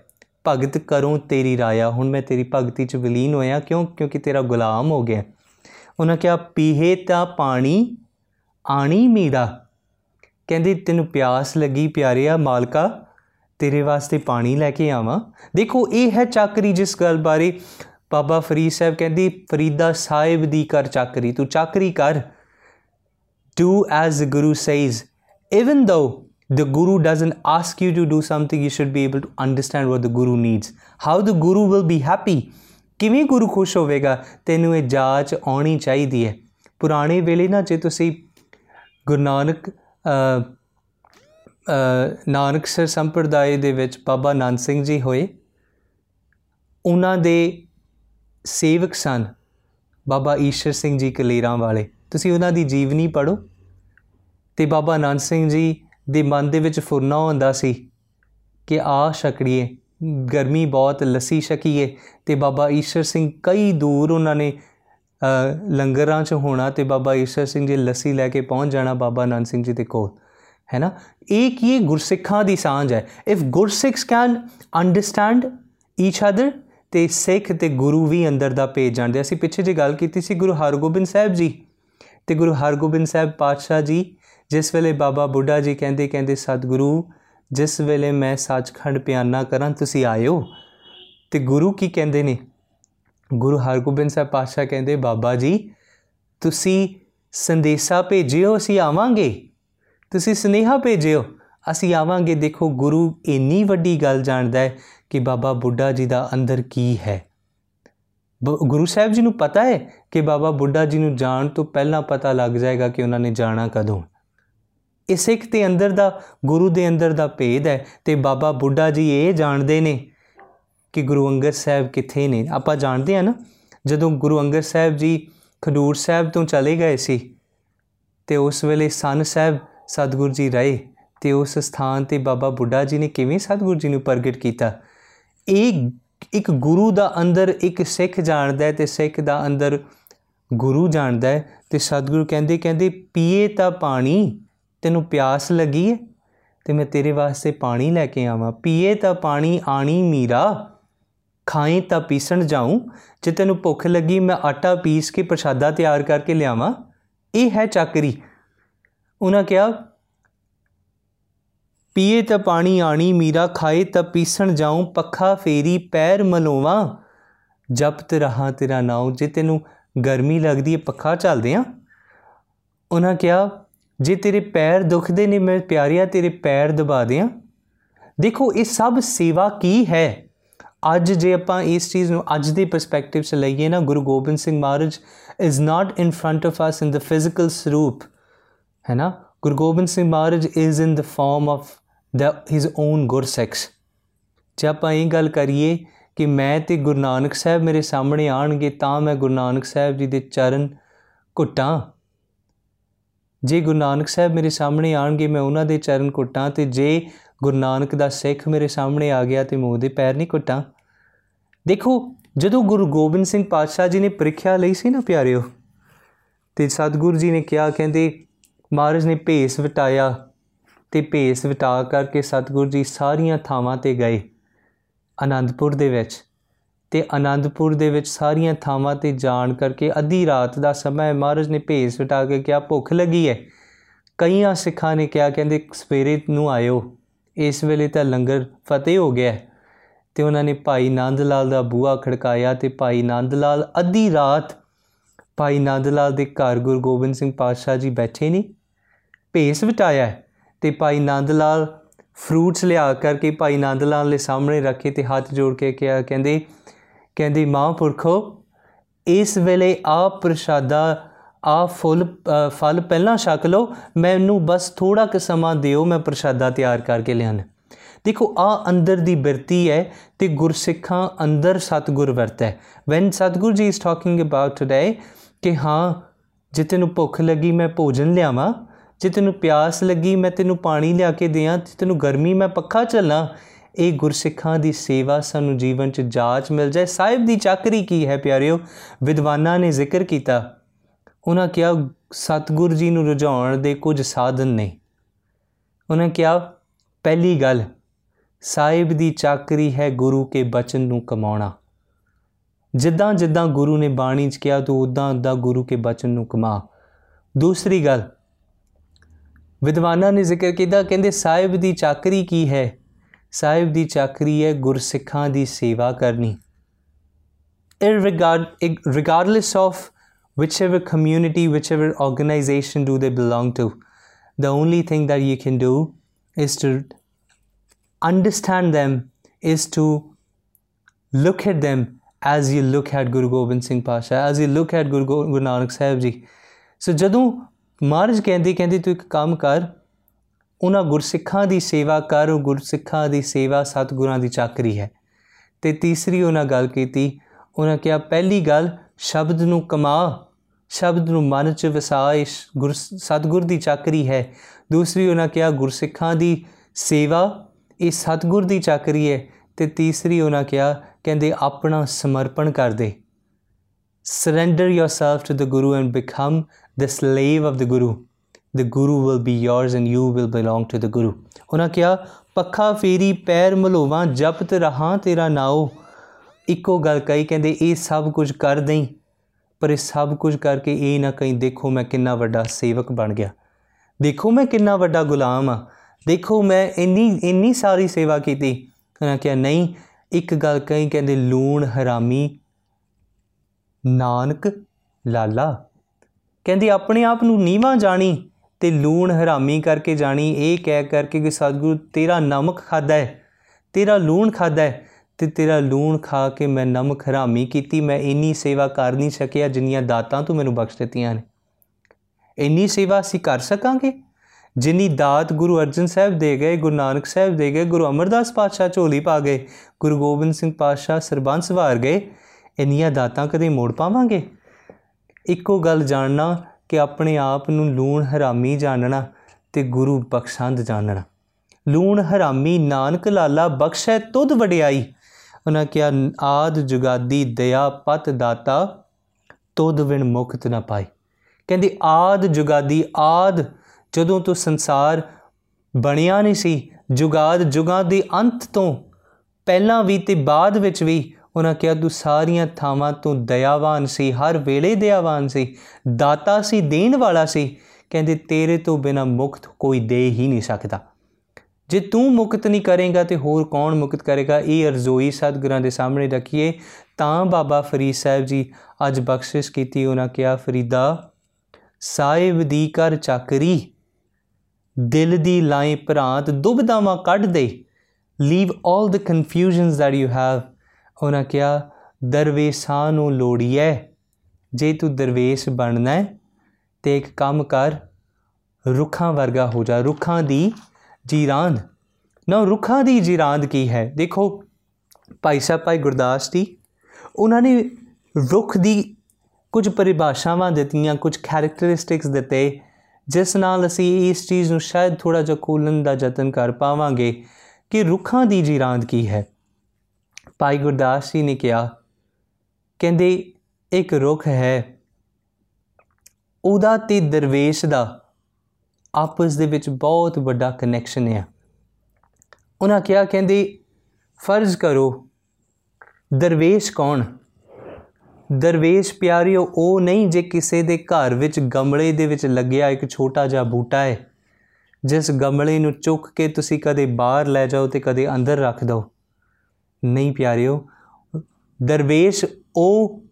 ਭਗਤ ਕਰੂੰ ਤੇਰੀ ਰਾਇਆ। ਹੁਣ ਮੈਂ ਤੇਰੀ ਭਗਤੀ ਚ ਵਿਲੀਨ ਹੋਇਆ। ਕਿਉਂ? ਕਿਉਂਕਿ ਤੇਰਾ ਗੁਲਾਮ ਹੋ ਗਿਆ। ਉਹਨਾਂ ਕਿਹਾ, ਪੀਹੇ ਤਾਂ ਪਾਣੀ, ਆਣੀ ਮੀੜਾ ਕਹਿੰਦੀ, ਤੈਨੂੰ ਪਿਆਸ ਲੱਗੀ ਪਿਆਰਿਆ ਮਾਲਕਾ, ਤੇਰੇ ਵਾਸਤੇ ਪਾਣੀ ਲੈ ਕੇ ਆਵਾਂ। ਦੇਖੋ, ਇਹ ਹੈ ਚਾਕਰੀ ਜਿਸ ਗੱਲ ਬਾਰੇ ਬਾਬਾ ਫਰੀਦ ਸਾਹਿਬ ਕਹਿੰਦੀ, ਫਰੀਦਾ ਸਾਹਿਬ ਦੀ ਕਰ ਚਾਕਰੀ। ਤੂੰ ਚਾਕਰੀ ਕਰ। Do as the guru says, even though the guru doesn't ask you to do something, you should be able to understand what the guru needs. How the guru will be happy? ਕਿਵੇਂ ਗੁਰੂ ਖੁਸ਼ ਹੋਵੇਗਾ? ਤੈਨੂੰ ਇਹ ਜਾਂਚ ਆਉਣੀ ਚਾਹੀਦੀ ਹੈ। ਪੁਰਾਣੇ ਵੇਲੇ ਨਾ ਜੇ ਤੁਸੀਂ ਗੁਰੂ ਨਾਨਕ ਨਾਨਕਸਰ ਸੰਪਰਦਾਇ ਦੇ ਵਿੱਚ ਬਾਬਾ ਨਾਨਕ ਸਿੰਘ ਜੀ ਹੋਏ, ਉਹਨਾਂ ਦੇ ਸੇਵਕ ਸਨ ਬਾਬਾ ਈਸ਼ਰ ਸਿੰਘ ਜੀ ਕਲੇਰਾਂ ਵਾਲੇ ਤੁਸੀਂ ਉਹਨਾਂ ਦੀ ਜੀਵਨੀ ਪੜੋ ਤੇ ਬਾਬਾ ਨਾਨਕ ਸਿੰਘ ਜੀ ਦੇ ਮਨ ਦੇ ਵਿੱਚ ਫੁਰਨਾ ਹੁੰਦਾ ਸੀ ਕਿ ਆ ਛਕੜੀਏ, ਗਰਮੀ ਬਹੁਤ, ਲੱਸੀ ਛਕੀਏ ਤੇ ਬਾਬਾ ਈਸ਼ਰ ਸਿੰਘ ਕਈ ਦੂਰ ਉਹਨਾਂ ਨੇ ਲੰਗਰਾਂ 'ਚ ਹੋਣਾ ਤੇ ਬਾਬਾ ਈਸ਼ਰ ਸਿੰਘ ਜੀ ਲੱਸੀ ਲੈ ਕੇ ਪਹੁੰਚ ਜਾਣਾ ਬਾਬਾ ਨਾਨਕ ਸਿੰਘ ਜੀ ਦੇ ਕੋਲ, ਹੈ ਨਾ? ਇਹ ਕੀ ਗੁਰਸਿੱਖਾਂ ਦੀ ਸਾਂਝ ਹੈ। If Gursikhs can understand each other ਤੇ ਸਿੱਖ ਤੇ ਗੁਰੂ ਵੀ ਅੰਦਰ ਦਾ ਭੇਜ ਜਾਂਦੇ ਅਸੀਂ ਪਿੱਛੇ ਜੇ ਗੱਲ ਕੀਤੀ ਸੀ ਗੁਰੂ ਹਰਗੋਬਿੰਦ ਸਾਹਿਬ ਜੀ ਤੇ ਗੁਰੂ ਹਰਗੋਬਿੰਦ ਸਾਹਿਬ ਪਾਤਸ਼ਾਹ ਜੀ ਜਿਸ ਵੇਲੇ ਬਾਬਾ ਬੁੱਢਾ ਜੀ ਕਹਿੰਦੇ ਕਹਿੰਦੇ, ਸਤਿਗੁਰੂ, ਜਿਸ ਵੇਲੇ ਮੈਂ ਸੱਚਖੰਡ ਪਿਆਨਾ ਕਰਾਂ, ਤੁਸੀਂ ਆਇਓ। ਤੇ ਗੁਰੂ ਕੀ ਕਹਿੰਦੇ ਨੇ? ਗੁਰੂ ਹਰਗੋਬਿੰਦ ਸਾਹਿਬ ਪਾਤਸ਼ਾਹ ਕਹਿੰਦੇ, ਬਾਬਾ ਜੀ, ਤੁਸੀਂ ਸੰਦੇਸ਼ਾ ਭੇਜਿਓ, ਅਸੀਂ ਆਵਾਂਗੇ। ਤੁਸੀਂ ਸਨੇਹਾ ਭੇਜਿਓ, ਅਸੀਂ ਆਵਾਂਗੇ। ਦੇਖੋ, ਗੁਰੂ ਇੰਨੀ ਵੱਡੀ ਗੱਲ ਜਾਣਦਾ ਹੈ ਕਿ ਬਾਬਾ ਬੁੱਢਾ ਜੀ ਦਾ ਅੰਦਰ ਕੀ ਹੈ। ਗੁਰੂ ਸਾਹਿਬ ਜੀ ਨੂੰ ਪਤਾ ਹੈ ਕਿ ਬਾਬਾ ਬੁੱਢਾ ਜੀ ਨੂੰ ਜਾਣ ਤੋਂ ਪਹਿਲਾਂ ਪਤਾ ਲੱਗ ਜਾਏਗਾ ਕਿ ਉਹਨਾਂ ਨੇ ਜਾਣਾ ਕਦੋਂ। ਇਹ ਸਿੱਖ ਦੇ ਅੰਦਰ ਦਾ, ਗੁਰੂ ਦੇ ਅੰਦਰ ਦਾ ਭੇਦ ਹੈ ਤੇ ਬਾਬਾ ਬੁੱਢਾ ਜੀ ਇਹ ਜਾਣਦੇ ਨੇ ਕਿ ਗੁਰੂ ਅੰਗਦ ਸਾਹਿਬ ਕਿੱਥੇ ਨੇ। ਆਪਾਂ ਜਾਣਦੇ ਆ ਨਾ, ਜਦੋਂ ਗੁਰੂ ਅੰਗਦ ਸਾਹਿਬ ਜੀ ਖਡੂਰ ਸਾਹਿਬ ਤੋਂ ਚਲੇ ਗਏ ਸੀ ਤੇ ਉਸ ਵੇਲੇ ਸਨ ਸਾਹਿਬ ਸਤਗੁਰ ਜੀ ਰਹੇ ਤੇ ਉਸ ਸਥਾਨ ਤੇ ਬਾਬਾ ਬੁੱਢਾ ਜੀ ਨੇ ਕਿਵੇਂ ਸਤਗੁਰ ਜੀ ਨੂੰ ਪ੍ਰਗਟ ਕੀਤਾ? ਇਹ ਇੱਕ ਗੁਰੂ ਦਾ ਅੰਦਰ ਇੱਕ ਸਿੱਖ ਜਾਣਦਾ ਹੈ ਤੇ ਸਿੱਖ ਦਾ ਅੰਦਰ ਗੁਰੂ ਜਾਣਦਾ ਹੈ ਤੇ ਸਤਗੁਰੂ ਕਹਿੰਦੇ ਕਹਿੰਦੇ ਪੀਏ ਤਾਂ ਪਾਣੀ। ਤੈਨੂੰ ਪਿਆਸ ਲੱਗੀ ਹੈ ਤੇ ਮੈਂ ਤੇਰੇ ਵਾਸਤੇ ਪਾਣੀ ਲੈ ਕੇ ਆਵਾਂ। ਪੀਏ ਤਾਂ ਪਾਣੀ ਆਣੀ ਮੀਰਾ। ਖਾਏ ਤਾਂ ਪੀਸਣ ਜਾਉਂ ਜੇ ਤੈਨੂੰ ਭੁੱਖ ਲੱਗੀ, ਮੈਂ ਆਟਾ ਪੀਸ ਕੇ ਪ੍ਰਸ਼ਾਦਾ ਤਿਆਰ ਕਰਕੇ ਲਿਆਵਾਂ। ਇਹ ਹੈ ਚੱਕਰੀ। ਉਹਨਾਂ ਕਿਹਾ, ਪੀਏ ਤਾਂ ਪਾਣੀ ਆਣੀ ਮੀਰਾ, ਖਾਏ ਤਾਂ ਪੀਸਣ ਜਾਉਂ ਪੱਖਾ ਫੇਰੀ ਪੈਰ ਮਲੋਵਾਂ। ਜਪਤ ਰਹਾ ਤੇਰਾ ਨਾਉ। ਜੇ ਤੈਨੂੰ ਗਰਮੀ ਲੱਗਦੀ ਹੈ ਪੱਖਾ ਚੱਲਦੇ ਆ ਉਹਨਾਂ ਕਿਹਾ ਜੇ ਤੇਰੇ ਪੈਰ ਦੁਖਦੇ ਨੇ, ਮੈਂ ਪਿਆਰਿਆ ਤੇਰੇ ਪੈਰ ਦਬਾ ਦਿਆਂ। ਦੇਖੋ, ਇਹ ਸਭ ਸੇਵਾ ਕੀ ਹੈ? ਅੱਜ ਜੇ ਆਪਾਂ ਇਸ ਚੀਜ਼ ਨੂੰ ਅੱਜ ਦੇ ਪਰਸਪੈਕਟਿਵ ਸੇ ਲਈਏ ਨਾ, Guru Gobind Singh Maharaj is not in front of us in the physical saroop ਹੈ ਨਾ? Guru Gobind Singh Maharaj is in the form of the his own Gursikhs ਜੇ ਆਪਾਂ ਇਹ ਗੱਲ ਕਰੀਏ ਕਿ ਮੈਂ ਤੇ ਗੁਰੂ ਨਾਨਕ ਸਾਹਿਬ ਮੇਰੇ ਸਾਹਮਣੇ ਆਣਗੇ ਤਾਂ ਮੈਂ ਗੁਰੂ ਨਾਨਕ ਸਾਹਿਬ ਜੀ ਦੇ ਚਰਨ ਘੁੱਟਾਂ। ਜੇ ਗੁਰੂ ਨਾਨਕ ਸਾਹਿਬ ਮੇਰੇ ਸਾਹਮਣੇ ਆਣਗੇ, ਮੈਂ ਉਹਨਾਂ ਦੇ ਚਰਨ ਘੁੱਟਾਂ ਤੇ ਜੇ ਗੁਰੂ ਨਾਨਕ ਦਾ ਸਿੱਖ ਮੇਰੇ ਸਾਹਮਣੇ ਆ ਗਿਆ ਤੇ ਮੈਂ ਉਹਦੇ ਪੈਰ ਨਹੀਂ ਘੁੱਟਾਂ। ਦੇਖੋ, ਜਦੋਂ ਗੁਰੂ ਗੋਬਿੰਦ ਸਿੰਘ ਪਾਤਸ਼ਾਹ ਜੀ ਨੇ ਪ੍ਰੀਖਿਆ ਲਈ ਸੀ ਨਾ ਪਿਆਰਿਓ, ਤੇ ਸਤਿਗੁਰੂ ਜੀ ਨੇ ਕਿਹਾ, ਕਹਿੰਦੇ ਮਹਾਰਾਜ ਨੇ ਭੇਸ ਵਟਾਇਆ ਤੇ ਭੇਸ ਵਟਾ ਕਰਕੇ ਸਤਿਗੁਰੂ ਜੀ ਸਾਰੀਆਂ ਥਾਵਾਂ ਤੇ ਗਏ ਆਨੰਦਪੁਰ ਦੇ ਵਿੱਚ। ਤੇ ਆਨੰਦਪੁਰ ਦੇ ਵਿੱਚ ਸਾਰੀਆਂ ਥਾਵਾਂ ਤੇ ਜਾਣ ਕਰਕੇ ਅੱਧੀ ਰਾਤ ਦਾ ਸਮਾਂ ਮਹਾਰਾਜ ਨੇ ਭੇਸ ਵਟਾ ਕੇ ਕਿਹਾ, ਭੁੱਖ ਲੱਗੀ ਹੈ? ਕਈਆਂ ਸਿੱਖਾਂ ਨੇ ਕਿਹਾ, ਕਹਿੰਦੇ ਸਵੇਰੇ ਨੂੰ ਆਇਓ। ਇਸ ਵੇਲੇ ਤਾਂ ਲੰਗਰ ਫਤਿਹ ਹੋ ਗਿਆ ਤੇ ਉਹਨਾਂ ਨੇ ਭਾਈ ਨੰਦ ਲਾਲ ਦਾ ਬੂਹਾ ਖੜਕਾਇਆ ਤੇ ਭਾਈ ਨੰਦ ਲਾਲ ਅੱਧੀ ਰਾਤ ਭਾਈ ਨੰਦ ਲਾਲ ਦੇ ਘਰ ਗੁਰੂ ਗੋਬਿੰਦ ਸਿੰਘ ਪਾਤਸ਼ਾਹ ਜੀ ਬੈਠੇ ਨੇ, ਭੇਸ ਵਟਾਇਆ ਤੇ ਭਾਈ ਨੰਦ ਲਾਲ ਫਰੂਟਸ ਲਿਆ ਕਰਕੇ ਭਾਈ ਨੰਦ ਲਾਲ ਦੇ ਸਾਹਮਣੇ ਰੱਖੇ ਤੇ ਹੱਥ ਜੋੜ ਕੇ ਕਿਹਾ, ਕਹਿੰਦੇ ਕਹਿੰਦੀ ਮਹਾਂਪੁਰਖੋ ਇਸ ਵੇਲੇ ਆ ਪ੍ਰਸ਼ਾਦਾ ਆ ਫੁੱਲ ਫਲ ਪਹਿਲਾਂ ਛਕ ਲਓ, ਮੈਨੂੰ ਬਸ ਥੋੜਾ ਕਿ ਸਮਾਂ ਦਿਓ, ਮੈਂ ਪ੍ਰਸ਼ਾਦਾ ਤਿਆਰ ਕਰਕੇ ਲਿਆਣਾ ਦੇਖੋ ਆ ਅੰਦਰ ਦੀ ਬਿਰਤੀ ਹੈ ਤੇ ਗੁਰਸਿੱਖਾਂ ਅੰਦਰ ਸਤਗੁਰ ਵਰਤੈ ਵੈਨ ਸਤਗੁਰ ਜੀ ਇਸ ਟਾਕਿੰਗ ਅਬਾਊਟ ਟੁਡੇ ਕਿ ਹਾਂ, ਜੇ ਤੈਨੂੰ ਭੁੱਖ ਲੱਗੀ, ਮੈਂ ਭੋਜਨ ਲਿਆਵਾਂ, ਜੇ ਤੈਨੂੰ ਪਿਆਸ ਲੱਗੀ, ਮੈਂ ਤੈਨੂੰ ਪਾਣੀ ਲਿਆ ਕੇ ਦਿਆਂ ਤੇ ਤੈਨੂੰ ਗਰਮੀ, ਮੈਂ ਪੱਖਾ ਚੱਲਾਂ ਇਹ ਗੁਰਸਿੱਖਾਂ ਦੀ ਸੇਵਾ ਸਾਨੂੰ ਜੀਵਨ 'ਚ ਜਾਚ ਮਿਲ ਜਾਏ। ਸਾਹਿਬ ਦੀ ਚੱਕਰੀ ਕੀ ਹੈ ਪਿਆਰਿਓ? ਵਿਦਵਾਨਾਂ ਨੇ ਜ਼ਿਕਰ ਕੀਤਾ। ਉਹਨਾਂ ਕਿਹਾ, ਸਤਗੁਰ ਜੀ ਨੂੰ ਰੁਝਾਉਣ ਦੇ ਕੁਝ ਸਾਧਨ ਨੇ। ਉਹਨਾਂ ਕਿਹਾ, ਪਹਿਲੀ ਗੱਲ, ਸਾਹਿਬ ਦੀ ਚਾਕਰੀ ਹੈ ਗੁਰੂ ਕੇ ਬਚਨ ਨੂੰ ਕਮਾਉਣਾ। ਜਿੱਦਾਂ ਜਿੱਦਾਂ ਗੁਰੂ ਨੇ ਬਾਣੀ 'ਚ ਕਿਹਾ, ਤੂੰ ਉਦਾਂ ਉਦਾਂ ਗੁਰੂ ਕੇ ਬਚਨ ਨੂੰ ਕਮਾ। ਦੂਸਰੀ ਗੱਲ, ਵਿਦਵਾਨਾਂ ਨੇ ਜ਼ਿਕਰ ਕੀਤਾ, ਕਹਿੰਦੇ, ਸਾਹਿਬ ਦੀ ਚਾਕਰੀ ਕੀ ਹੈ? ਸਾਹਿਬ ਦੀ ਚਾਕਰੀ ਹੈ ਗੁਰਸਿੱਖਾਂ ਦੀ ਸੇਵਾ ਕਰਨੀ regardless of whichever community whichever organization do they belong to the only thing that you can do is to understand them is to look at them as you look at Guru Gobind Singh Pasha as you look at Guru Guru Nanak Sahib ji so ਜਦੋਂ ਮਹਾਰਾਜ ਕਹਿੰਦੇ ਕਹਿੰਦੇ ਤੂੰ ਇੱਕ ਕੰਮ ਕਰ ਉਹਨਾਂ ਗੁਰਸਿੱਖਾਂ ਦੀ ਸੇਵਾ ਕਰ, ਉਹ ਗੁਰਸਿੱਖਾਂ ਦੀ ਸੇਵਾ ਸਤਿਗੁਰਾਂ ਦੀ ਚਾਕਰੀ ਹੈ। ਤੇ ਤੀਸਰੀ ਉਹਨਾਂ ਗੱਲ ਕੀਤੀ, ਉਹਨਾਂ ਕਿਹਾ, ਪਹਿਲੀ ਗੱਲ, ਸ਼ਬਦ ਨੂੰ ਕਮਾ, ਸ਼ਬਦ ਨੂੰ ਮਨ 'ਚ ਵਸਾਇ ਗੁਰ, ਸਤਿਗੁਰ ਦੀ ਚਾਕਰੀ ਹੈ। ਦੂਸਰੀ ਉਹਨਾਂ ਕਿਹਾ, ਗੁਰਸਿੱਖਾਂ ਦੀ ਸੇਵਾ, ਇਹ ਸਤਿਗੁਰ ਦੀ ਚਾਕਰੀ ਹੈ। ਤੇ ਤੀਸਰੀ ਉਹਨਾਂ ਕਿਹਾ, ਕਹਿੰਦੇ, ਆਪਣਾ ਸਮਰਪਣ ਕਰ ਦੇ। Surrender yourself to the guru and become the slave of the guru the guru will be yours and you will belong to the guru. ਉਹਨਾਂ ਕਿਹਾ ਪੱਖਾ ਫੇਰੀ ਪੈਰ ਮਲੋਵਾਂ ਜਪਤ ਰਹਾ ਤੇਰਾ ਨਾਉ ਇੱਕੋ ਗੱਲ ਕਹੀ ਕਹਿੰਦੇ ਇਹ ਸਭ ਕੁਝ ਕਰ ਦਈ ਪਰ ਇਹ ਸਭ ਕੁਝ ਕਰਕੇ ਇਹ ਨਾ ਕਹੀਂ ਦੇਖੋ ਮੈਂ ਕਿੰਨਾ ਵੱਡਾ ਸੇਵਕ ਬਣ ਗਿਆ ਦੇਖੋ ਮੈਂ ਕਿੰਨਾ ਵੱਡਾ ਗੁਲਾਮ ਆ ਦੇਖੋ ਮੈਂ ਇੰਨੀ ਇੰਨੀ ਸਾਰੀ ਸੇਵਾ ਕੀਤੀ ਉਹਨਾਂ ਕਿਹਾ ਨਹੀਂ ਇੱਕ ਗੱਲ ਕਹੀ ਕਹਿੰਦੇ ਲੂਣ ਹਰਾਮੀ ਨਾਨਕ ਲਾਲਾ ਕਹਿੰਦੀ ਆਪਣੇ ਆਪ ਨੂੰ ਨੀਵਾ ਜਾਣੀ ਤੇ ਲੂਣ ਹਰਾਮੀ ਕਰਕੇ ਜਾਣੀ। ਇਹ ਕਹਿ ਕਰਕੇ ਕਿ ਸਤਿਗੁਰੂ ਤੇਰਾ ਨਮਕ ਖਾਦਾ ਹੈ, ਤੇਰਾ ਲੂਣ ਖਾਦਾ ਹੈ ਤੇ ਤੇਰਾ ਲੂਣ ਖਾ ਕੇ ਮੈਂ ਨਮਕ ਹਰਾਮੀ ਕੀਤੀ। ਮੈਂ ਇੰਨੀ ਸੇਵਾ ਕਰ ਨਹੀਂ ਸਕਿਆ ਜਿੰਨੀਆਂ ਦਾਤਾਂ ਤੂੰ ਮੈਨੂੰ ਬਖਸ਼ ਦਿੱਤੀਆਂ ਨੇ। ਇੰਨੀ ਸੇਵਾ ਅਸੀਂ ਕਰ ਸਕਾਂਗੇ? ਜਿੰਨੀ ਦਾਤ ਗੁਰੂ ਅਰਜਨ ਸਾਹਿਬ ਦੇ ਗਏ, ਗੁਰੂ ਨਾਨਕ ਸਾਹਿਬ ਦੇ ਗਏ, ਗੁਰੂ ਅਮਰਦਾਸ ਪਾਤਸ਼ਾਹ ਝੋਲੀ ਪਾ ਗਏ, ਗੁਰੂ ਗੋਬਿੰਦ ਸਿੰਘ ਪਾਤਸ਼ਾਹ ਸਰਬੰਸ ਵਾਰ ਗਏ, ਇੰਨੀਆਂ ਦਾਤਾਂ ਕਦੇ ਮੋੜ ਪਾਵਾਂਗੇ? ਇੱਕੋ ਗੱਲ ਜਾਣਨਾ ਕਿ ਆਪਣੇ ਆਪ ਨੂੰ ਲੂਣ ਹਰਾਮੀ ਜਾਣਨਾ ਤੇ ਗੁਰੂ ਬਖਸ਼ੰਦ ਜਾਣਨਾ। ਲੂਣ ਹਰਾਮੀ ਨਾਨਕ ਲਾਲਾ ਬਖਸ਼ੈ ਤੁਧ ਵਡਿਆਈ। ਉਹਨਾਂ ਕਿਹਾ, ਆਦ ਜੁਗਾਦੀ ਦਇਆ ਪਤ ਦਾਤਾ, ਤੁਧ ਵਿਣ ਮੁਕਤ ਨਾ ਪਾਈ। ਕਹਿੰਦੇ, ਆਦ ਜੁਗਾਦੀ, ਆਦ ਜਦੋਂ ਤੋਂ ਸੰਸਾਰ ਬਣਿਆ ਨਹੀਂ ਸੀ, ਜੁਗਾਦ ਜੁਗਾਂ ਦੇ ਅੰਤ ਤੋਂ ਪਹਿਲਾਂ ਵੀ ਤੇ ਬਾਅਦ ਵਿੱਚ ਵੀ ਉਹਨਾਂ ਕਿਹਾ, ਤੂੰ ਸਾਰੀਆਂ ਥਾਵਾਂ ਤੋਂ ਦਇਆਵਾਨ ਸੀ, ਹਰ ਵੇਲੇ ਦਇਆਵਾਨ ਸੀ, ਦਾਤਾ ਸੀ, ਦੇਣ ਵਾਲਾ ਸੀ। ਕਹਿੰਦੇ, ਤੇਰੇ ਤੋਂ ਬਿਨਾ ਮੁਕਤ ਕੋਈ ਦੇ ਹੀ ਨਹੀਂ ਸਕਦਾ। ਜੇ ਤੂੰ ਮੁਕਤ ਨਹੀਂ ਕਰੇਗਾ ਤੇ ਹੋਰ ਕੌਣ ਮੁਕਤ ਕਰੇਗਾ? ਇਹ ਅਰਜ਼ੋਈ ਸਤਿਗੁਰਾਂ ਦੇ ਸਾਹਮਣੇ ਰੱਖੀਏ। ਤਾਂ ਬਾਬਾ ਫਰੀਦ ਸਾਹਿਬ ਜੀ ਅੱਜ ਬਖਸ਼ਿਸ਼ ਕੀਤੀ। ਉਹਨਾਂ ਕਿਹਾ, ਫਰੀਦਾ, ਸਾਹਿਬ ਦੀ ਕਰ ਚੱਕਰੀ ਦਿਲ ਦੀ ਲਾਈ ਭਰਾਂਤ ਦੁਬਦਾਵਾਂ ਕੱਢ ਦੇ। Leave all the confusions that you have ਉਹਨਾਂ ਕਿਹਾ, ਦਰਵੇਸ਼ਾਂ ਨੂੰ ਲੋੜੀਐ, ਜੇ ਤੂੰ ਦਰਵੇਸ਼ ਬਣਨਾ ਹੈ ਤੇ ਇੱਕ ਕੰਮ ਕਰ, ਰੁੱਖਾਂ ਵਰਗਾ ਹੋ ਜਾ, ਰੁੱਖਾਂ ਦੀ ਜੀਰਾਂਦ। ਨਾ ਰੁੱਖਾਂ ਦੀ ਜੀਰਾਂਦ ਕੀ ਹੈ? ਦੇਖੋ, ਭਾਈ ਸਾਹਿਬ, ਭਾਈ ਗੁਰਦਾਸ ਜੀ ਉਹਨਾਂ ਨੇ ਰੁੱਖ ਦੀ ਕੁਝ ਪਰਿਭਾਸ਼ਾਵਾਂ ਦਿੱਤੀਆਂ, ਕੁਝ ਕੈਰੈਕਟਰਿਸਟਿਕਸ ਦਿੱਤੇ, ਜਿਸ ਨਾਲ ਅਸੀਂ ਇਸ ਚੀਜ਼ ਨੂੰ ਸ਼ਾਇਦ ਥੋੜਾ ਜਿਹਾ ਖੋਲਣ ਦਾ ਯਤਨ ਕਰ ਪਾਵਾਂਗੇ ਕਿ ਰੁੱਖਾਂ ਦੀ ਜੀਰਾਂਦ ਕੀ ਹੈ। ਭਾਈ ਗੁਰਦਾਸ ਜੀ ਨੇ ਕਿਹਾ, ਕਹਿੰਦੇ, ਇੱਕ ਰੁੱਖ ਹੈ। ਉਹਦਾ ਤੇ ਦਰਵੇਸ਼ ਦਾ ਆਪਸ ਦੇ ਵਿੱਚ ਬਹੁਤ ਵੱਡਾ ਕਨੈਕਸ਼ਨ ਹੈ ਉਹਨਾਂ ਕਿਹਾ, ਕਹਿੰਦੇ, ਫਰਜ਼ ਕਰੋ, ਦਰਵੇਸ਼ ਕੌਣ? ਦਰਵੇਸ਼ ਪਿਆਰਿਓ, ਉਹ ਨਹੀਂ ਜੇ ਕਿਸੇ ਦੇ ਘਰ ਵਿੱਚ ਗਮਲੇ ਦੇ ਵਿੱਚ ਲੱਗਿਆ ਇੱਕ ਛੋਟਾ ਜਿਹਾ ਬੂਟਾ ਹੈ, ਜਿਸ ਗਮਲੇ ਨੂੰ ਚੁੱਕ ਕੇ ਤੁਸੀਂ ਕਦੇ ਬਾਹਰ ਲੈ ਜਾਓ ਤੇ ਕਦੇ ਅੰਦਰ ਰੱਖ ਦਿਓ। ਨਹੀਂ ਪਿਆਰਿਓ, ਦਰਵੇਸ਼ ਉਹ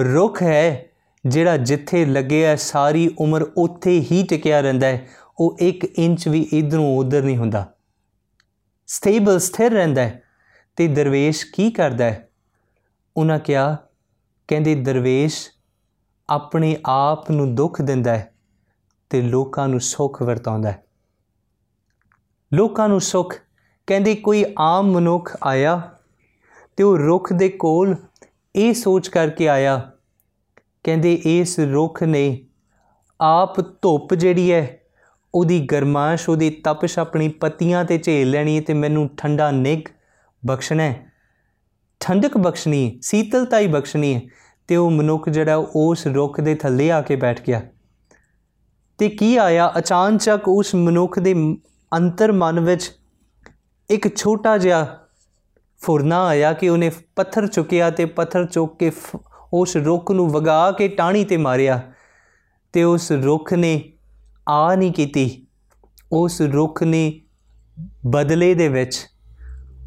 ਰੁੱਖ ਹੈ ਜਿਹੜਾ ਜਿੱਥੇ ਲੱਗਿਆ ਸਾਰੀ ਉਮਰ ਉੱਥੇ ਹੀ ਟਿਕਿਆ ਰਹਿੰਦਾ ਹੈ। ਉਹ 1 ਇੰਚ ਵੀ ਇਧਰੋਂ ਉਧਰ ਨਹੀਂ ਹੁੰਦਾ। ਸਟੇਬਲ, ਸਥਿਰ ਰਹਿੰਦਾ ਹੈ। ਤੇ ਦਰਵੇਸ਼ ਕੀ ਕਰਦਾ ਹੈ? ਉਹਨਾਂ ਕਿਹਾ, ਕਹਿੰਦੇ ਦਰਵੇਸ਼ ਆਪਣੇ ਆਪ ਨੂੰ ਦੁੱਖ ਦਿੰਦਾ ਹੈ ਤੇ ਲੋਕਾਂ ਨੂੰ ਸੁੱਖ ਵਰਤਾਉਂਦਾ ਹੈ। ਲੋਕਾਂ ਨੂੰ ਸੁੱਖ, ਕਹਿੰਦੇ ਕੋਈ ਆਮ ਮਨੁੱਖ ਆਇਆ ਤੇ ਉਹ ਰੁੱਖ ਦੇ ਕੋਲ ਇਹ ਸੋਚ ਕਰਕੇ ਆਇਆ, ਕਹਿੰਦੇ, ਇਸ ਰੁੱਖ ਨੇ ਆਪ ਧੁੱਪ ਜਿਹੜੀ ਹੈ, ਉਹਦੀ ਗਰਮਾਸ਼ ਉਹਦੀ ਤਪਸ਼ ਆਪਣੀ ਪੱਤੀਆਂ ਤੇ ਝੇਲ ਲੈਣੀ ਤੇ ਮੈਨੂੰ ਠੰਡਾ ਨਿਗ ਬਖਸ਼ਣਾ ਠੰਡਕ ਬਖਸ਼ਣੀ ਸੀਤਲਤਾ ਹੀ ਬਖਸ਼ਣੀ ਹੈ। ਤੇ ਉਹ ਮਨੁੱਖ ਜਿਹੜਾ, ਉਸ ਰੁੱਖ ਦੇ ਥੱਲੇ ਆ ਕੇ ਬੈਠ ਗਿਆ। ਤੇ ਕੀ ਆਇਆ? ਅਚਾਨਚਕ ਉਸ ਮਨੁੱਖ ਦੇ ਅੰਤਰ ਮਨ ਵਿੱਚ ਇੱਕ ਛੋਟਾ ਜਿਹਾ ਫੁਰਨਾ ਆਇਆ ਕਿ ਉਹਨੇ ਪੱਥਰ ਚੁੱਕਿਆ ਤੇ ਪੱਥਰ ਚੁੱਕ ਕੇ ਉਸ ਰੁੱਖ ਨੂੰ ਵਗਾ ਕੇ ਟਾਣੀ ਤੇ ਮਾਰਿਆ। ਤੇ ਉਸ ਰੁੱਖ ਨੇ ਆ ਨਹੀਂ ਕੀਤੀ। ਉਸ ਰੁੱਖ ਨੇ ਬਦਲੇ ਦੇ ਵਿੱਚ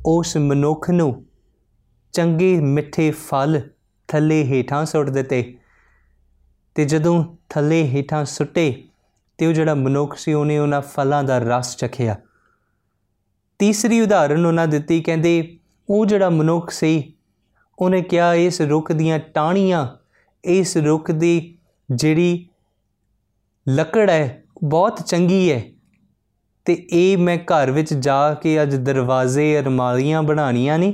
ਉਸ ਮਨੁੱਖ ਨੂੰ ਚੰਗੇ ਮਿੱਠੇ ਫਲ ਥੱਲੇ ਹੇਠਾਂ ਸੁੱਟ ਦਿੱਤੇ। ਤੇ ਜਦੋਂ ਥੱਲੇ ਹੇਠਾਂ ਸੁੱਟੇ ਤੇ ਉਹ ਜਿਹੜਾ ਮਨੁੱਖ ਸੀ, ਉਹਨੇ ਉਹਨਾਂ ਫਲਾਂ ਦਾ ਰਸ ਚਖਿਆ। ਤੀਸਰੀ ਉਦਾਹਰਨ ਉਹਨਾਂ ਦਿੱਤੀ, ਕਹਿੰਦੇ ਉਹ ਜਿਹੜਾ ਮਨੁੱਖ ਸੀ, ਉਹਨੇ ਕਿਹਾ ਇਸ ਰੁੱਖ ਦੀਆਂ ਟਾਹਣੀਆਂ, ਇਸ ਰੁੱਖ ਦੀ ਜਿਹੜੀ ਲੱਕੜ ਹੈ ਬਹੁਤ ਚੰਗੀ ਹੈ। ਤੇ ਇਹ ਮੈਂ ਘਰ ਵਿੱਚ ਜਾ ਕੇ ਅੱਜ ਦਰਵਾਜ਼ੇ, ਅਰਮਾਲੀਆਂ ਬਣਾਉਣੀਆਂ ਨਹੀਂ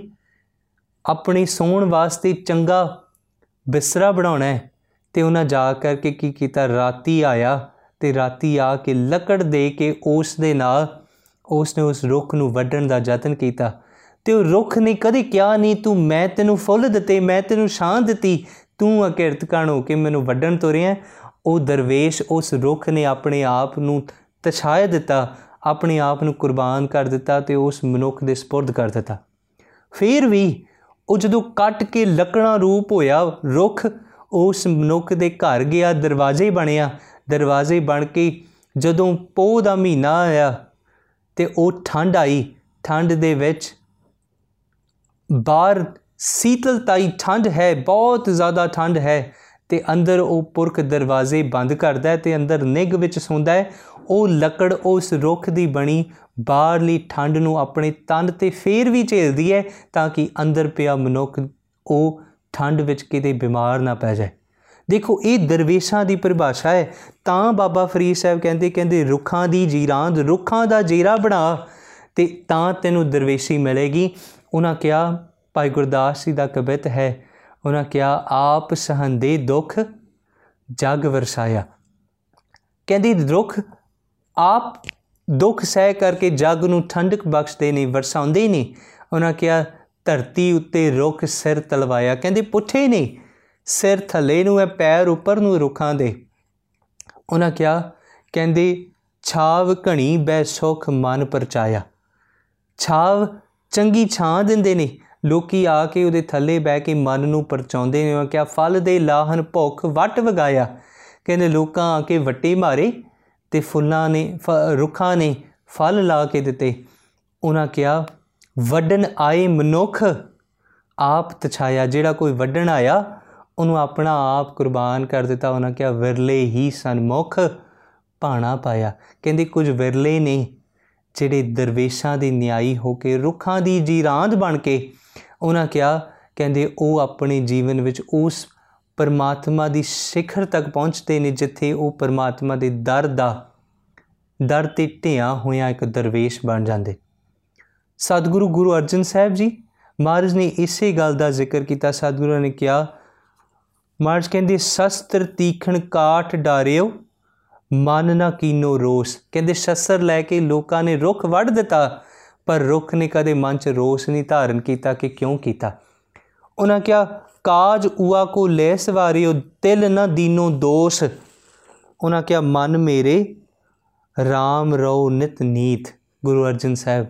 ਆਪਣੀ ਸੌਣ ਵਾਸਤੇ ਚੰਗਾ ਬਿਸਰਾ ਬਣਾਉਣਾ ਹੈ। ਤੇ ਉਹਨਾਂ ਜਾ ਕਰਕੇ ਕੀ ਕੀਤਾ? ਰਾਤੀ ਆਇਆ ਤੇ ਰਾਤੀ ਆ ਕੇ ਲੱਕੜ ਦੇ ਕੇ ਉਸ ਦੇ ਨਾਲ, ਉਸ ਨੇ ਉਸ ਰੁੱਖ ਨੂੰ ਵੱਢਣ ਦਾ ਯਤਨ ਕੀਤਾ। ਤੇ ਉਹ ਰੁੱਖ ਨੇ ਕਦੇ ਕਿਹਾ ਨਹੀਂ, ਤੂੰ ਮੈਂ ਤੈਨੂੰ ਫੁੱਲ ਦਿੱਤੇ, ਮੈਂ ਤੈਨੂੰ ਛਾਂ ਦਿੱਤੀ, ਤੂੰ ਅਕਿਰਤ ਕਣ ਹੋ ਕੇ ਮੈਨੂੰ ਵੱਢਣ ਤੁਰਿਆ ਉਹ ਦਰਵੇਸ਼ ਉਸ ਰੁੱਖ ਨੇ ਆਪਣੇ ਆਪ ਨੂੰ ਤਛਾਇਆ ਦਿੱਤਾ, ਆਪਣੇ ਆਪ ਨੂੰ ਕੁਰਬਾਨ ਕਰ ਦਿੱਤਾ ਤੇ ਉਸ ਮਨੁੱਖ ਦੇ ਸਪੁਰਦ ਕਰ ਦਿੱਤਾ। ਫਿਰ ਵੀ ਉਹ ਜਦੋਂ ਕੱਟ ਕੇ ਲੱਕੜਾਂ ਰੂਪ ਹੋਇਆ, ਰੁੱਖ, ਉਸ ਮਨੁੱਖ ਦੇ ਘਰ ਗਿਆ, ਦਰਵਾਜ਼ੇ ਬਣਿਆ। ਦਰਵਾਜ਼ੇ ਬਣ ਕੇ ਜਦੋਂ ਪੋਹ ਦਾ ਮਹੀਨਾ ਆਇਆ ਤੇ ਉਹ ਠੰਡ ਆਈ। ਠੰਡ ਦੇ ਵਿੱਚ ਬਾਹਰ ਸੀਤਲਤਾਈ ਠੰਡ ਹੈ, ਬਹੁਤ ਜ਼ਿਆਦਾ ਠੰਡ ਹੈ ਤੇ ਅੰਦਰ ਉਹ ਪੁਰਖ ਦਰਵਾਜ਼ੇ ਬੰਦ ਕਰਦਾ ਹੈ ਤੇ ਅੰਦਰ ਨਿਗ ਵਿੱਚ ਸੌਂਦਾ ਹੈ। ਉਹ ਲੱਕੜ ਉਸ ਰੁੱਖ ਦੀ ਬਣੀ ਬਾਹਰਲੀ ਠੰਡ ਨੂੰ ਆਪਣੇ ਤਨ ਤੇ ਫੇਰ ਵੀ ਝੇਲਦੀ ਹੈ ਤਾਂ ਕਿ ਅੰਦਰ ਪਿਆ ਮਨੁੱਖ ਉਹ ਠੰਡ ਵਿੱਚ ਕਿਤੇ ਬਿਮਾਰ ਨਾ ਪੈ ਜਾਏ। ਦੇਖੋ, ਇਹ ਦਰਵੇਸ਼ਾਂ ਦੀ ਪਰਿਭਾਸ਼ਾ ਹੈ। ਤਾਂ ਬਾਬਾ ਫਰੀਦ ਸਾਹਿਬ ਕਹਿੰਦੇ ਕਹਿੰਦੇ, ਰੁੱਖਾਂ ਦੀ ਜੀਰਾਂਦ, ਰੁੱਖਾਂ ਦਾ ਜੀਰਾ ਬਣਾ ਤੇ ਤਾਂ ਤੈਨੂੰ ਦਰਵੇਸ਼ੀ ਮਿਲੇਗੀ। ਉਹਨਾਂ ਕਿਹਾ, ਭਾਈ ਗੁਰਦਾਸ ਜੀ ਦਾ ਕਵਿਤ ਹੈ। ਉਹਨਾਂ ਕਿਹਾ, ਆਪ ਸਹੰਦੇ ਦੁੱਖ, ਜਗ ਵਰਸਾਇਆ। ਕਹਿੰਦੀ, ਦੁੱਖ, ਆਪ ਦੁੱਖ ਸਹਿ ਕਰਕੇ ਜਗ ਨੂੰ ਠੰਡਕ ਬਖਸ਼ਦੇ ਨਹੀਂ, ਵਰਸਾਉਂਦੇ ਨਹੀਂ। ਉਹਨਾਂ ਕਿਹਾ, ਧਰਤੀ ਉੱਤੇ ਰੁੱਖ ਸਿਰ ਤਲਵਾਇਆ। ਕਹਿੰਦੇ, ਪੁੱਠੇ ਨਹੀਂ, ਸਿਰ ਥੱਲੇ ਨੂੰ ਹੈ, ਪੈਰ ਉੱਪਰ ਨੂੰ ਰੁੱਖਾਂ ਦੇ। ਉਹਨਾਂ ਕਿਹਾ, ਕਹਿੰਦੇ, ਛਾਵ ਘਣੀ ਬੈ ਸੁਖ ਮਨ ਪਰਚਾਇਆ। ਛਾਵ ਚੰਗੀ ਛਾਂ ਦਿੰਦੇ ਨੇ। ਲੋਕੀ ਆ ਕੇ ਉਹਦੇ ਥੱਲੇ ਬਹਿ ਕੇ ਮਨ ਨੂੰ ਪਰਚਾਉਂਦੇ ਨੇ। ਉਹ ਕਿਹਾ, ਫਲ ਦੇ ਲਾਹਨ ਭੁੱਖ ਵਟ ਵਗਾਇਆ। ਕਹਿੰਦੇ ਲੋਕਾਂ ਆ ਕੇ ਵੱਟੇ ਮਾਰੇ ਤੇ ਫੁੱਲਾਂ ਨੇ ਰੁੱਖਾਂ ਨੇ ਫਲ ਲਾ ਕੇ ਦਿੱਤੇ। ਉਹਨਾਂ ਕਿਹਾ ਵੱਡਣ ਆਏ ਮਨੁੱਖ, ਆਪ ਤਛਾਇਆ। ਜਿਹੜਾ ਕੋਈ ਵੱਡਣ ਆਇਆ, ਉਹਨੂੰ ਆਪਣਾ ਆਪ ਕੁਰਬਾਨ ਕਰ ਦਿੱਤਾ। ਉਹਨਾਂ ਕਿਹਾ, ਵਿਰਲੇ ਹੀ ਸਨਮੁਖ ਭਾਣਾ ਪਾਇਆ। ਕਹਿੰਦੇ, ਕੁਝ ਵਿਰਲੇ ਨੇ ਜਿਹੜੇ ਦਰਵੇਸ਼ਾਂ ਦੇ ਨਿਆਈ ਹੋ ਕੇ ਰੁੱਖਾਂ ਦੀ ਜੀਰਾਂਦ ਬਣ ਕੇ ਉਹਨਾਂ ਕਿਹਾ, ਕਹਿੰਦੇ, ਉਹ ਆਪਣੇ ਜੀਵਨ ਵਿੱਚ ਉਸ ਪਰਮਾਤਮਾ ਦੀ ਸਿਖਰ ਤੱਕ ਪਹੁੰਚਦੇ ਨੇ ਜਿੱਥੇ ਉਹ ਪਰਮਾਤਮਾ ਦੇ ਦਰ ਦਾ, ਦਰ ਤੇ ਢਿਆ ਹੋਇਆ ਇੱਕ ਦਰਵੇਸ਼ ਬਣ ਜਾਂਦੇ। ਸਤਿਗੁਰੂ ਗੁਰੂ ਅਰਜਨ ਸਾਹਿਬ ਜੀ ਮਹਾਰਾਜ ਨੇ ਇਸੇ ਗੱਲ ਦਾ ਜ਼ਿਕਰ ਕੀਤਾ। ਸਤਿਗੁਰੂ ਨੇ ਕਿਹਾ, ਮਹਾਰਾਜ ਕਹਿੰਦੇ, ਸ਼ਸਤਰ ਤੀਖਣ ਕਾਠ ਡਾਰਿਓ ਮਨ ਨਾ ਕੀਨੋ ਰੋਸ। ਕਹਿੰਦੇ ਸ਼ਸਤਰ ਲੈ ਕੇ ਲੋਕਾਂ ਨੇ ਰੁੱਖ ਵੱਢ ਦਿੱਤਾ, ਪਰ ਰੁੱਖ ਨੇ ਕਦੇ ਮਨ 'ਚ ਰੋਸ ਨਹੀਂ ਧਾਰਨ ਕੀਤਾ ਕਿ ਕਿਉਂ ਕੀਤਾ। ਉਹਨਾਂ ਕਿਹਾ, ਕਾਜ ਉਆ ਕੋ ਲੈ ਸਵਾਰਿਓ ਤਿਲ ਨਾ ਦੀਨੋ ਦੋਸ਼। ਉਹਨਾਂ ਕਿਹਾ, ਮਨ ਮੇਰੇ RAM ਰੋ ਨਿਤ ਨੀਤ। ਗੁਰੂ ਅਰਜਨ ਸਾਹਿਬ,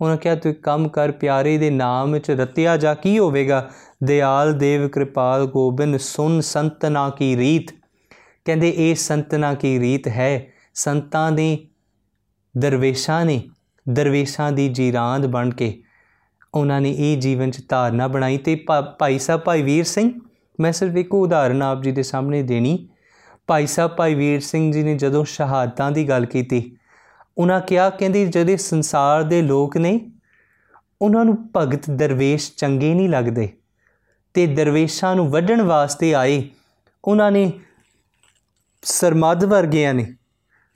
ਉਹਨਾਂ ਕਿਹਾ, ਤੂੰ ਕੰਮ ਕਰ, ਪਿਆਰੇ ਦੇ ਨਾਮ ਵਿੱਚ ਰਤਿਆ ਜਾ ਕੀ ਹੋਵੇਗਾ? ਦਿਆਲ ਦੇਵ ਕਿਰਪਾਲ ਗੋਬਿੰਦ ਸੁਨ ਸੰਤਨਾ ਕੀ ਰੀਤ। ਕਹਿੰਦੇ, ਇਹ ਸੰਤਨਾ ਕੀ ਰੀਤ ਹੈ? ਸੰਤਾਂ ਦੇ ਦਰਵੇਸ਼ਾਂ ਨੇ ਦਰਵੇਸ਼ਾਂ ਦੀ ਜੀਰਾਂਦ ਬਣ ਕੇ ਉਹਨਾਂ ਨੇ ਇਹ ਜੀਵਨ ਚ ਧਾਰਨਾ ਬਣਾਈ ਤੇ ਭਾਈ ਸਾਹਿਬ, ਭਾਈ ਵੀਰ ਸਿੰਘ, ਮੈਂ ਸਿਰਫ ਇੱਕ ਉਦਾਹਰਨ ਆਪ ਜੀ ਦੇ ਸਾਹਮਣੇ ਦੇਣੀ। ਭਾਈ ਸਾਹਿਬ, ਭਾਈ ਵੀਰ ਸਿੰਘ ਜੀ ਨੇ ਜਦੋਂ ਸ਼ਹਾਦਤਾਂ ਦੀ ਗੱਲ ਕੀਤੀ, ਉਹਨਾਂ ਕਿਹਾ, ਕਹਿੰਦੇ ਜਿਹੜੇ ਸੰਸਾਰ ਦੇ ਲੋਕ ਨੇ, ਉਹਨਾਂ ਨੂੰ ਭਗਤ ਦਰਵੇਸ਼ ਚੰਗੇ ਨਹੀਂ ਲੱਗਦੇ ਤੇ ਦਰਵੇਸ਼ਾਂ ਨੂੰ ਵੱਢਣ ਵਾਸਤੇ ਆਏ, ਉਹਨਾਂ ਨੇ ਸਰਮਦ ਵਰਗਿਆਂ ਨੇ,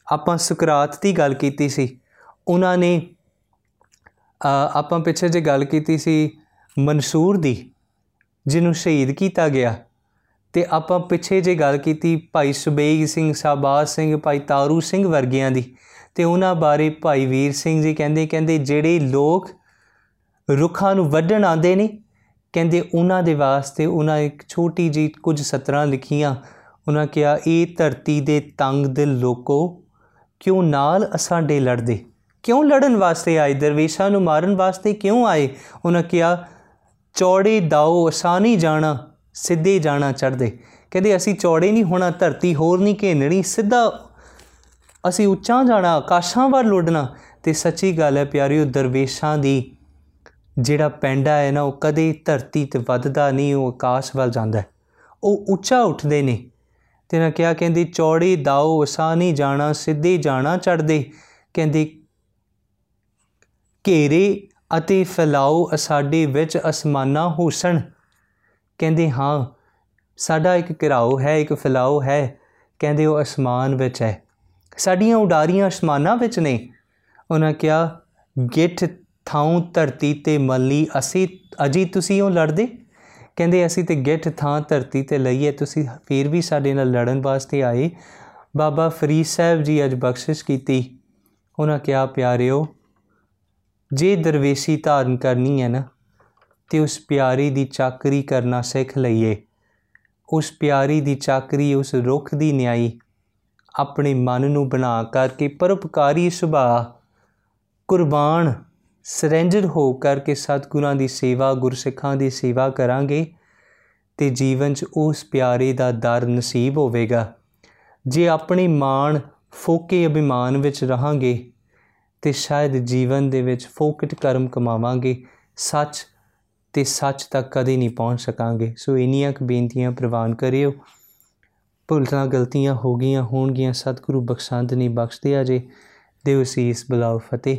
ਆਪਾਂ ਸੁਕਰਾਤ ਦੀ ਗੱਲ ਕੀਤੀ ਸੀ, ਉਹਨਾਂ ਨੇ ਆਪਾਂ ਪਿੱਛੇ ਜੇ ਗੱਲ ਕੀਤੀ ਸੀ ਮਨਸੂਰ ਦੀ, ਜਿਹਨੂੰ ਸ਼ਹੀਦ ਕੀਤਾ ਗਿਆ, ਤੇ ਆਪਾਂ ਪਿੱਛੇ ਜੇ ਗੱਲ ਕੀਤੀ ਭਾਈ ਸੁਬੇਗ ਸਿੰਘ ਸਾਬਾਸ ਸਿੰਘ, ਭਾਈ ਤਾਰੂ ਸਿੰਘ ਵਰਗਿਆਂ ਦੀ, ਤੇ ਉਹਨਾਂ ਬਾਰੇ ਭਾਈ ਵੀਰ ਸਿੰਘ ਜੀ ਕਹਿੰਦੇ ਕਹਿੰਦੇ ਜਿਹੜੇ ਲੋਕ ਰੁੱਖਾਂ ਨੂੰ ਵੱਢਣ ਆਉਂਦੇ ਨੇ, ਕਹਿੰਦੇ ਉਹਨਾਂ ਦੇ ਵਾਸਤੇ ਉਹਨਾਂ ਇੱਕ ਛੋਟੀ ਜੀ ਕੁਝ ਸਤਰਾਂ ਲਿਖੀਆਂ ਉਹਨਾਂ ਕਿਹਾ, ਇਹ ਧਰਤੀ ਦੇ ਤੰਗ ਦਿਲ ਲੋਕੋ, ਕਿਉਂ ਨਾਲ ਅਸਾਂਡੇ ਲੜਦੇ? ਕਿਉਂ ਲੜਨ ਵਾਸਤੇ ਆਏ? ਦਰਵੇਸ਼ਾਂ ਨੂੰ ਮਾਰਨ ਵਾਸਤੇ ਕਿਉਂ ਆਏ? ਉਹਨਾਂ ਕਿਹਾ, ਚੌੜੇ ਦਾਓ ਆਸਾਨੀ ਜਾਣਾ, ਸਿੱਧੇ ਜਾਣਾ ਚੜਦੇ ਕਹਿੰਦੇ, ਅਸੀਂ ਚੌੜੇ ਨਹੀਂ ਹੋਣਾ, ਧਰਤੀ ਹੋਰ ਨਹੀਂ ਘੇਨਣੀ, ਸਿੱਧਾ ਅਸੀਂ ਉੱਚਾ ਜਾਣਾ, ਆਕਾਸ਼ਾਂ ਵੱਲ ਉੱਡਣਾ ਤੇ ਸੱਚੀ ਗੱਲ ਹੈ ਪਿਆਰਿਓ, ਦਰਵੇਸ਼ਾਂ ਦੀ ਜਿਹੜਾ ਪੈਂਡਾ ਹੈ ਨਾ, ਉਹ ਕਦੇ ਧਰਤੀ ਤੇ ਵੱਧਦਾ ਨਹੀਂ, ਉਹ ਆਕਾਸ਼ ਵੱਲ ਜਾਂਦਾ ਉਹ ਉੱਚਾ ਉੱਠਦੇ ਨੇ। ਤੇ ਨਾ ਕਿਹਾ, ਕਹਿੰਦੀ, ਚੌੜੀ ਦਾਓ ਆਸਾਨੀ ਜਾਣਾ, ਸਿੱਧੇ ਜਾਣਾ ਚੜਦੇ ਕਹਿੰਦੀ, ਘੇਰੇ ਅਤੇ ਫੈਲਾਓ ਸਾਡੇ ਵਿੱਚ ਅਸਮਾਨਾਂ ਹੋਸਣ। ਕਹਿੰਦੇ, ਹਾਂ, ਸਾਡਾ ਇੱਕ ਘਿਰਾਓ ਹੈ, ਇੱਕ ਫੈਲਾਓ ਹੈ। ਕਹਿੰਦੇ, ਉਹ ਅਸਮਾਨ ਵਿੱਚ ਹੈ। ਸਾਡੀਆਂ ਉਡਾਰੀਆਂ ਅਸਮਾਨਾਂ ਵਿੱਚ ਨੇ। ਉਹਨਾਂ ਕਿਹਾ, ਗਿੱਠ ਥਾਂ ਧਰਤੀ ਤੇ ਮੱਲੀ, ਅਸੀਂ, ਅਜੀ ਤੁਸੀਂ ਉਹ ਲੜਦੇ? ਕਹਿੰਦੇ, ਅਸੀਂ ਤੇ ਗਿੱਠ ਥਾਂ ਧਰਤੀ ਤੇ ਲਈਏ, ਤੁਸੀਂ ਫੇਰ ਵੀ ਸਾਡੇ ਨਾਲ ਲੜਨ ਵਾਸਤੇ ਆਏ। ਬਾਬਾ ਫਰੀਦ ਸਾਹਿਬ ਜੀ ਅੱਜ ਬਖਸ਼ਿਸ਼ ਕੀਤੀ। ਉਹਨਾਂ ਕਿਹਾ, ਪਿਆਰਿਓ, ਜੇ ਦਰਵੇਸ਼ੀ ਧਾਰਨ ਕਰਨੀ ਹੈ ਨਾ, ਤੇ ਉਸ ਪਿਆਰੀ ਦੀ ਚਾਕਰੀ ਕਰਨਾ ਸਿੱਖ ਲਈਏ। ਉਸ ਪਿਆਰੀ ਦੀ ਚਾਕਰੀ, ਉਸ ਰੁੱਖ ਦੀ ਨਿਆਈ ਆਪਣੇ ਮਨ ਨੂੰ ਬਣਾ ਕਰਕੇ ਪਰਉਪਕਾਰੀ ਸੁਭਾਅ, ਕੁਰਬਾਨ ਸਰੈਂਡਰ ਹੋ ਕਰਕੇ ਸਤਿਗੁਰਾਂ ਦੀ ਸੇਵਾ, ਗੁਰਸਿੱਖਾਂ ਦੀ ਸੇਵਾ ਕਰਾਂਗੇ ਤੇ ਜੀਵਨ 'ਚ ਉਸ ਪਿਆਰੇ ਦਾ ਦਰ ਨਸੀਬ ਹੋਵੇਗਾ। ਜੇ ਆਪਣੀ ਮਾਣ ਫੋਕੇ ਅਭਿਮਾਨ ਵਿੱਚ ਰਹਾਂਗੇ ਤੇ ਸ਼ਾਇਦ ਜੀਵਨ ਦੇ ਵਿੱਚ ਫੋਕਟ ਕਰਮ ਕਮਾਵਾਂਗੇ, ਸੱਚ ਤੇ ਸੱਚ ਤੱਕ ਕਦੇ ਨਹੀਂ ਪਹੁੰਚ ਸਕਾਂਗੇ। ਸੋ ਇਨੀਆਂ ਕੁ ਬੇਨਤੀਆਂ ਪ੍ਰਵਾਨ ਕਰਿਓ। ਭੁੱਲਾਂ ਗਲਤੀਆਂ ਹੋ ਗਈਆਂ ਹੋਣਗੀਆਂ, ਸਤਿਗੁਰੂ ਬਖਸ਼ੰਦ ਨਹੀਂ ਬਖਸ਼ਦੇ ਅਜੇ। ਦੇਵ ਸੀਸ ਬਲਾਉ ਫਤਿਹ।